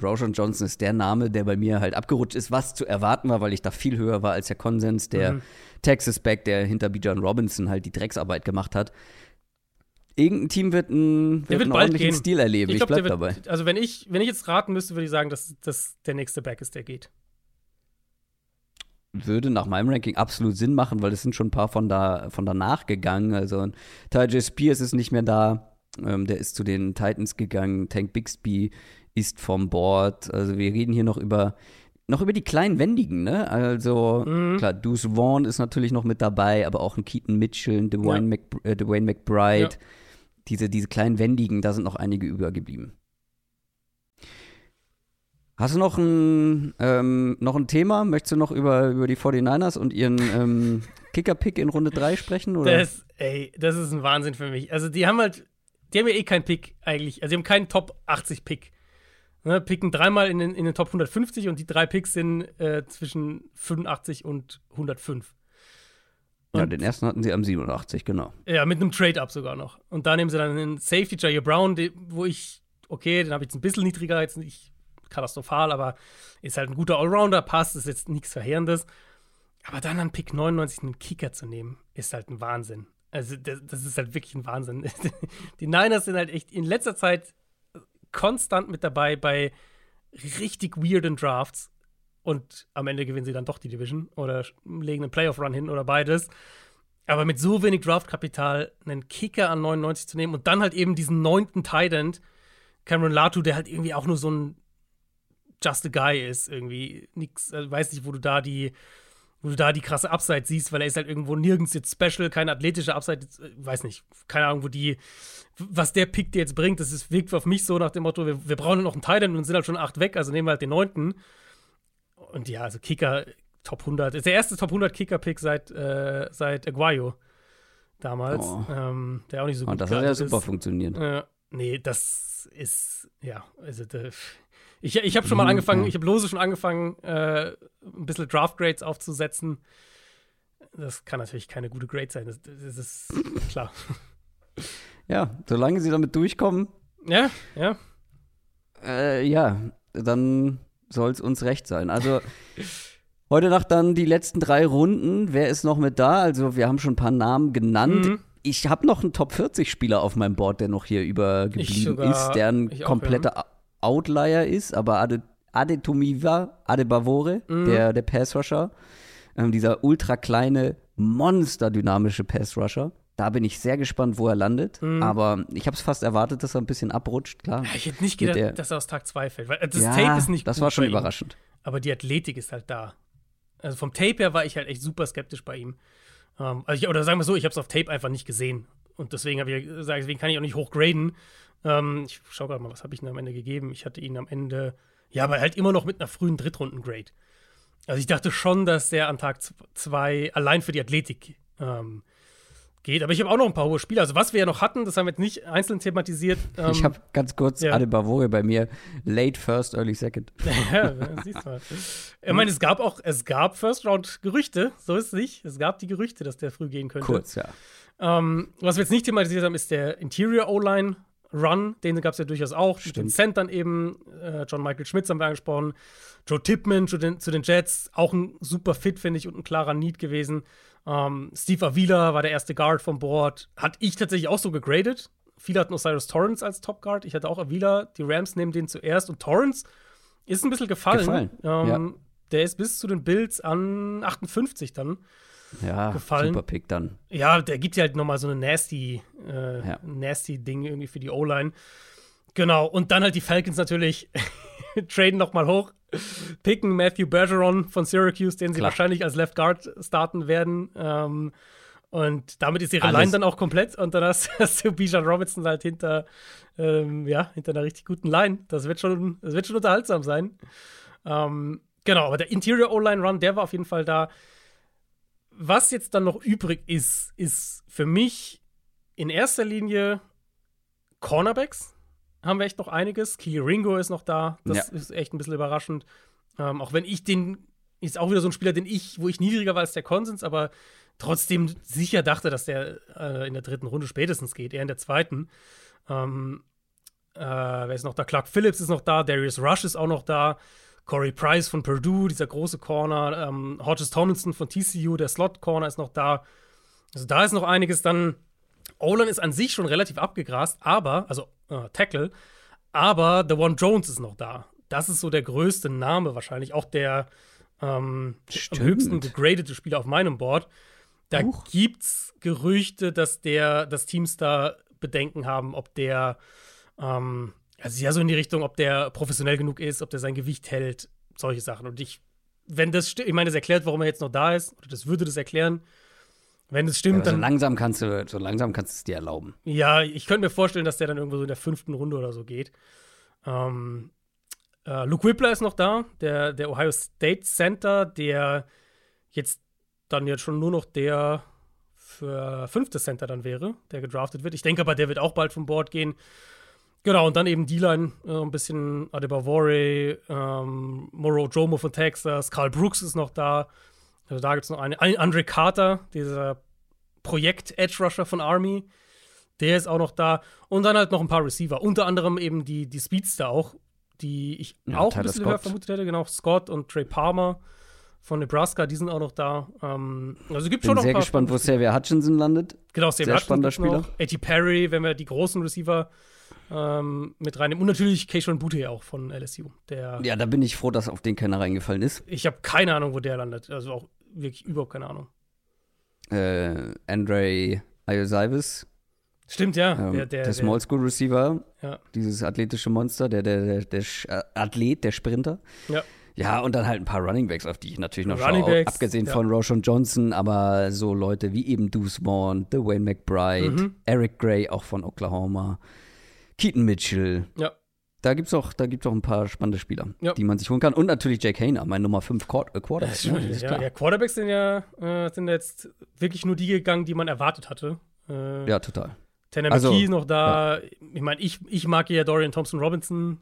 Roshan Johnson ist der Name, der bei mir halt abgerutscht ist, was zu erwarten war, weil ich da viel höher war als der Konsens. Der Mhm. Texas Back, der hinter Bijan Robinson halt die Drecksarbeit gemacht hat. Irgendein Team wird, ein, Der wird wird einen bald ordentlichen gehen. Stil erleben. Ich, glaub, bleib der dabei. wird, Also wenn ich, wenn ich jetzt raten müsste, würde ich sagen, dass das der nächste Back ist, der geht. würde nach meinem Ranking absolut Sinn machen, weil es sind schon ein paar von, da, von danach gegangen. Also Tajay Spears ist nicht mehr da. Ähm, der ist zu den Titans gegangen. Tank Bixby ist vom Board. Also wir reden hier noch über noch über die kleinen Wendigen, ne? Also Mhm. klar, Deuce Vaughn ist natürlich noch mit dabei, aber auch ein Keaton Mitchell, ein Dwayne, Ja. Mc, äh, Dwayne McBride. Ja. Diese, diese kleinen Wendigen, da sind noch einige übergeblieben. Hast du noch ein, ähm, noch ein Thema? Möchtest du noch über, über die 49ers und ihren ähm, Kicker-Pick in Runde 3 sprechen? Oder? Das, ey, das ist ein Wahnsinn für mich. Also die haben halt, die haben ja eh keinen Pick eigentlich. Also die haben keinen Top 80 Pick. Ne, picken dreimal in den, in den Top 150 und die drei Picks sind äh, zwischen 85 und 105. ja, und- den ersten hatten sie am 87, genau. Ja, mit einem Trade-Up sogar noch. Und da nehmen sie dann einen Safety, Jair Brown, wo ich, okay, den habe ich jetzt ein bisschen niedriger, jetzt nicht katastrophal, aber ist halt ein guter Allrounder, passt, ist jetzt nichts Verheerendes. Aber dann an Pick 99 einen Kicker zu nehmen, ist halt ein Wahnsinn. Also, das, das ist halt wirklich ein Wahnsinn. Die Niners sind halt echt in letzter Zeit konstant mit dabei bei richtig weirden Drafts. Und am Ende gewinnen sie dann doch die Division oder legen einen Playoff-Run hin oder beides. Aber mit so wenig Draftkapital einen Kicker an 99 zu nehmen und dann halt eben diesen neunten Tight End, Cameron Latu, der halt irgendwie auch nur so ein Just a Guy ist, irgendwie nix, also weiß nicht, wo du da die, wo du da die krasse Upside siehst, weil er ist halt irgendwo nirgends jetzt special, keine athletische Upside, äh, weiß nicht, keine Ahnung, wo die, was der Pick dir jetzt bringt, das ist, wirkt auf mich so nach dem Motto, wir, wir brauchen noch einen Tight End und sind halt schon acht weg, also nehmen wir halt den neunten. Und ja, also Kicker, Top 100, ist der erste Top 100 Kicker-Pick seit, äh, seit Aguayo damals, Oh. ähm, der auch nicht so gut Und das hat ja super ist. funktioniert. Äh, nee, das ist, ja, also der, ich, ich habe schon mal angefangen, ich habe lose schon angefangen, äh, ein bisschen Draft-Grades aufzusetzen. Das kann natürlich keine gute Grade sein, das, das ist klar. Ja, solange sie damit durchkommen, Ja, ja. äh, ja, dann soll es uns recht sein. Also heute Nacht dann die letzten drei Runden. Wer ist noch mit da? Also wir haben schon ein paar Namen genannt. Mhm. Ich habe noch einen Top 40 Spieler auf meinem Board, der noch hier übergeblieben ist, der ein kompletter Outlier ist, aber Ade, Adetomiva Adebavore, Mhm. der, der Pass-Rusher, ähm, dieser ultra kleine, monsterdynamische Pass-Rusher. Da bin ich sehr gespannt, wo er landet. Mhm. Aber ich habe es fast erwartet, dass er ein bisschen abrutscht, klar. Ja, Ich hätte nicht gedacht, der- dass er aus Tag 2 fällt, weil äh, das ja, Tape ist nicht das war schon bei ihm, überraschend. aber die Athletik ist halt da. Also vom Tape her war ich halt echt super skeptisch bei ihm. Ähm, also ich, oder sagen wir so, ich habe es auf Tape einfach nicht gesehen. Und deswegen habe ich gesagt, deswegen kann ich auch nicht hochgraden. Ähm, ich schaue gerade mal, was habe ich denn am Ende gegeben? Ich hatte ihn am Ende, ja, aber halt immer noch mit einer frühen Drittrunden-Grade. Also ich dachte schon, dass der an Tag 2 allein für die Athletik ähm, geht. Aber ich habe auch noch ein paar hohe Spiele. Also was wir ja noch hatten, das haben wir jetzt nicht einzeln thematisiert. Ähm, ich habe ganz kurz ja. Adebavore bei mir. Late First, Early Second. ja, siehst du mal. Ich meine, es gab auch, es gab First-Round-Gerüchte, so ist es nicht. Es gab die Gerüchte, dass der früh gehen könnte. Kurz, ja. Ähm, was wir jetzt nicht thematisiert haben, ist der Interior O-Line. Run, den gab es ja durchaus auch. Stimmt. Mit den Centern eben, äh, John Michael Schmitz haben wir angesprochen. Joe Tippman zu den, zu den Jets, auch ein super Fit, finde ich, und ein klarer Need gewesen. Ähm, Steve Avila war der erste Guard vom Board. Hat ich tatsächlich auch so gegradet. Viele hatten Osiris Torrance als Top Guard. Ich hatte auch Avila. Die Rams nehmen den zuerst. Und Torrance ist ein bisschen gefallen. gefallen. Ähm, ja. Der ist bis zu den Bills an 58 dann ja, gefallen. Super Pick dann. Ja, der gibt ja halt nochmal so eine nasty, äh, ja. nasty Ding irgendwie für die O-Line. Genau, und dann halt die Falcons natürlich traden nochmal hoch, picken Matthew Bergeron von Syracuse, den sie Klar. wahrscheinlich als Left Guard starten werden. Ähm, und damit ist ihre Alles. Line dann auch komplett. Und dann hast, hast du Bijan Robinson halt hinter, ähm, ja, hinter einer richtig guten Line. Das wird schon, das wird schon unterhaltsam sein. Ähm, genau, aber der Interior O-Line Run, der war auf jeden Fall da was jetzt dann noch übrig ist, ist für mich in erster Linie Cornerbacks. Haben wir echt noch einiges. Key Ringo ist noch da. Das ja. ist echt ein bisschen überraschend. Ähm, auch wenn ich den, ist auch wieder so ein Spieler, den ich, wo ich niedriger war als der Konsens, aber trotzdem sicher dachte, dass der äh, in der dritten Runde spätestens geht, eher in der zweiten. Ähm, äh, wer ist noch da? Clark Phillips ist noch da, Darius Rush ist auch noch da. Corey Price von Purdue, dieser große Corner, ähm, Hodges Tomlinson von TCU, der Slot-Corner ist noch da. Also da ist noch einiges. Dann Olan ist an sich schon relativ abgegrast, aber, also äh, Tackle, aber The One Jones ist noch da. Das ist so der größte Name wahrscheinlich, auch der ähm, am höchsten gegradete Spieler auf meinem Board. Da Huch. gibt's Gerüchte, dass der, dass Teams da Bedenken haben, ob der ähm, also ja, so in die Richtung, ob der professionell genug ist, ob der sein Gewicht hält, solche Sachen. Und ich, wenn das ich meine, das erklärt, warum er jetzt noch da ist, oder das würde das erklären. Wenn es stimmt, ja, dann. So langsam kannst du, so langsam kannst du es dir erlauben. Ja, ich könnte mir vorstellen, dass der dann irgendwo so in der fünften Runde oder so geht. Ähm, äh, Luke Whippler ist noch da, der, der Ohio State Center, der jetzt dann jetzt schon nur noch der für fünfte Center dann wäre, der gedraftet wird. Ich denke aber, der wird auch bald vom Board gehen. Genau, und dann eben D-Line, äh, ein bisschen Adebavore, ähm, Moro Jomo von Texas, Carl Brooks ist noch da. Also da gibt es noch einen. Andre Carter, dieser Projekt-Edge-Rusher von Army, der ist auch noch da. Und dann halt noch ein paar Receiver, unter anderem eben die, die Speedster auch, die ich ja, auch Tyler ein bisschen höher vermutet hätte. Genau, Scott und Trey Palmer von Nebraska, die sind auch noch da. Ähm, also gibt Bin schon noch sehr gespannt, wo Xavier Hutchinson landet. Genau, Xavier Hutchinson spannender Spieler. A.T. Perry, wenn wir die großen Receiver ähm, mit reinnehmen. Und natürlich Keishon Butte auch von LSU. Der, ja, da bin ich froh, dass auf den keiner reingefallen ist. Ich habe keine Ahnung, wo der landet. Also auch wirklich überhaupt keine Ahnung. Äh, Andre Iosaivis. Stimmt, ja. Ähm, der, der, der Small School Receiver. Ja. Dieses athletische Monster, der, der, der, der äh, Athlet, der Sprinter. Ja. Ja, und dann halt ein paar Running Backs, auf die ich natürlich noch Running schaue. Backs, abgesehen ja. von Roshan Johnson, aber so Leute wie eben Deuce Vaughn, Dwayne McBride, mhm. Eric Gray, auch von Oklahoma. Keaton Mitchell. Ja. Da gibt es auch, auch ein paar spannende Spieler, ja. die man sich holen kann. Und natürlich Jake Hayner, mein Nummer 5 Quar äh, Quarterback. Ja, ne? ja, ja, Quarterbacks sind ja äh, sind jetzt wirklich nur die gegangen, die man erwartet hatte. Äh, ja, total. Tanner also, McKee noch da. Ja. Ich meine, ich, ich mag ja Dorian Thompson Robinson.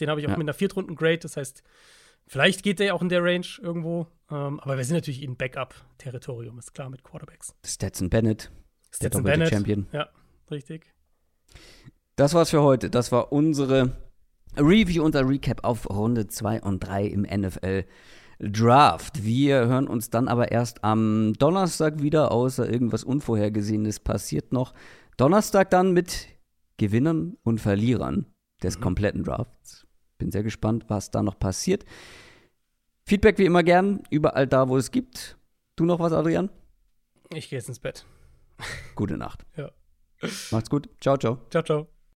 Den habe ich auch mit einer Viertrunden-Grade. Das heißt, vielleicht geht der auch in der Range irgendwo. Ähm, aber wir sind natürlich in Backup-Territorium, ist klar, mit Quarterbacks. Stetson Bennett. Stetson Bennett. Champion. Ja, richtig. Das war's für heute. Das war unsere Review und der Recap auf Runde 2 und 3 im NFL Draft. Wir hören uns dann aber erst am Donnerstag wieder, außer irgendwas Unvorhergesehenes passiert noch. Donnerstag dann mit Gewinnern und Verlierern des mhm. kompletten Drafts. Bin sehr gespannt, was da noch passiert. Feedback wie immer gern, überall da, wo es gibt. Du noch was, Adrian? Ich gehe jetzt ins Bett. Gute Nacht. ja. Macht's gut. Ciao, ciao. Ciao, ciao.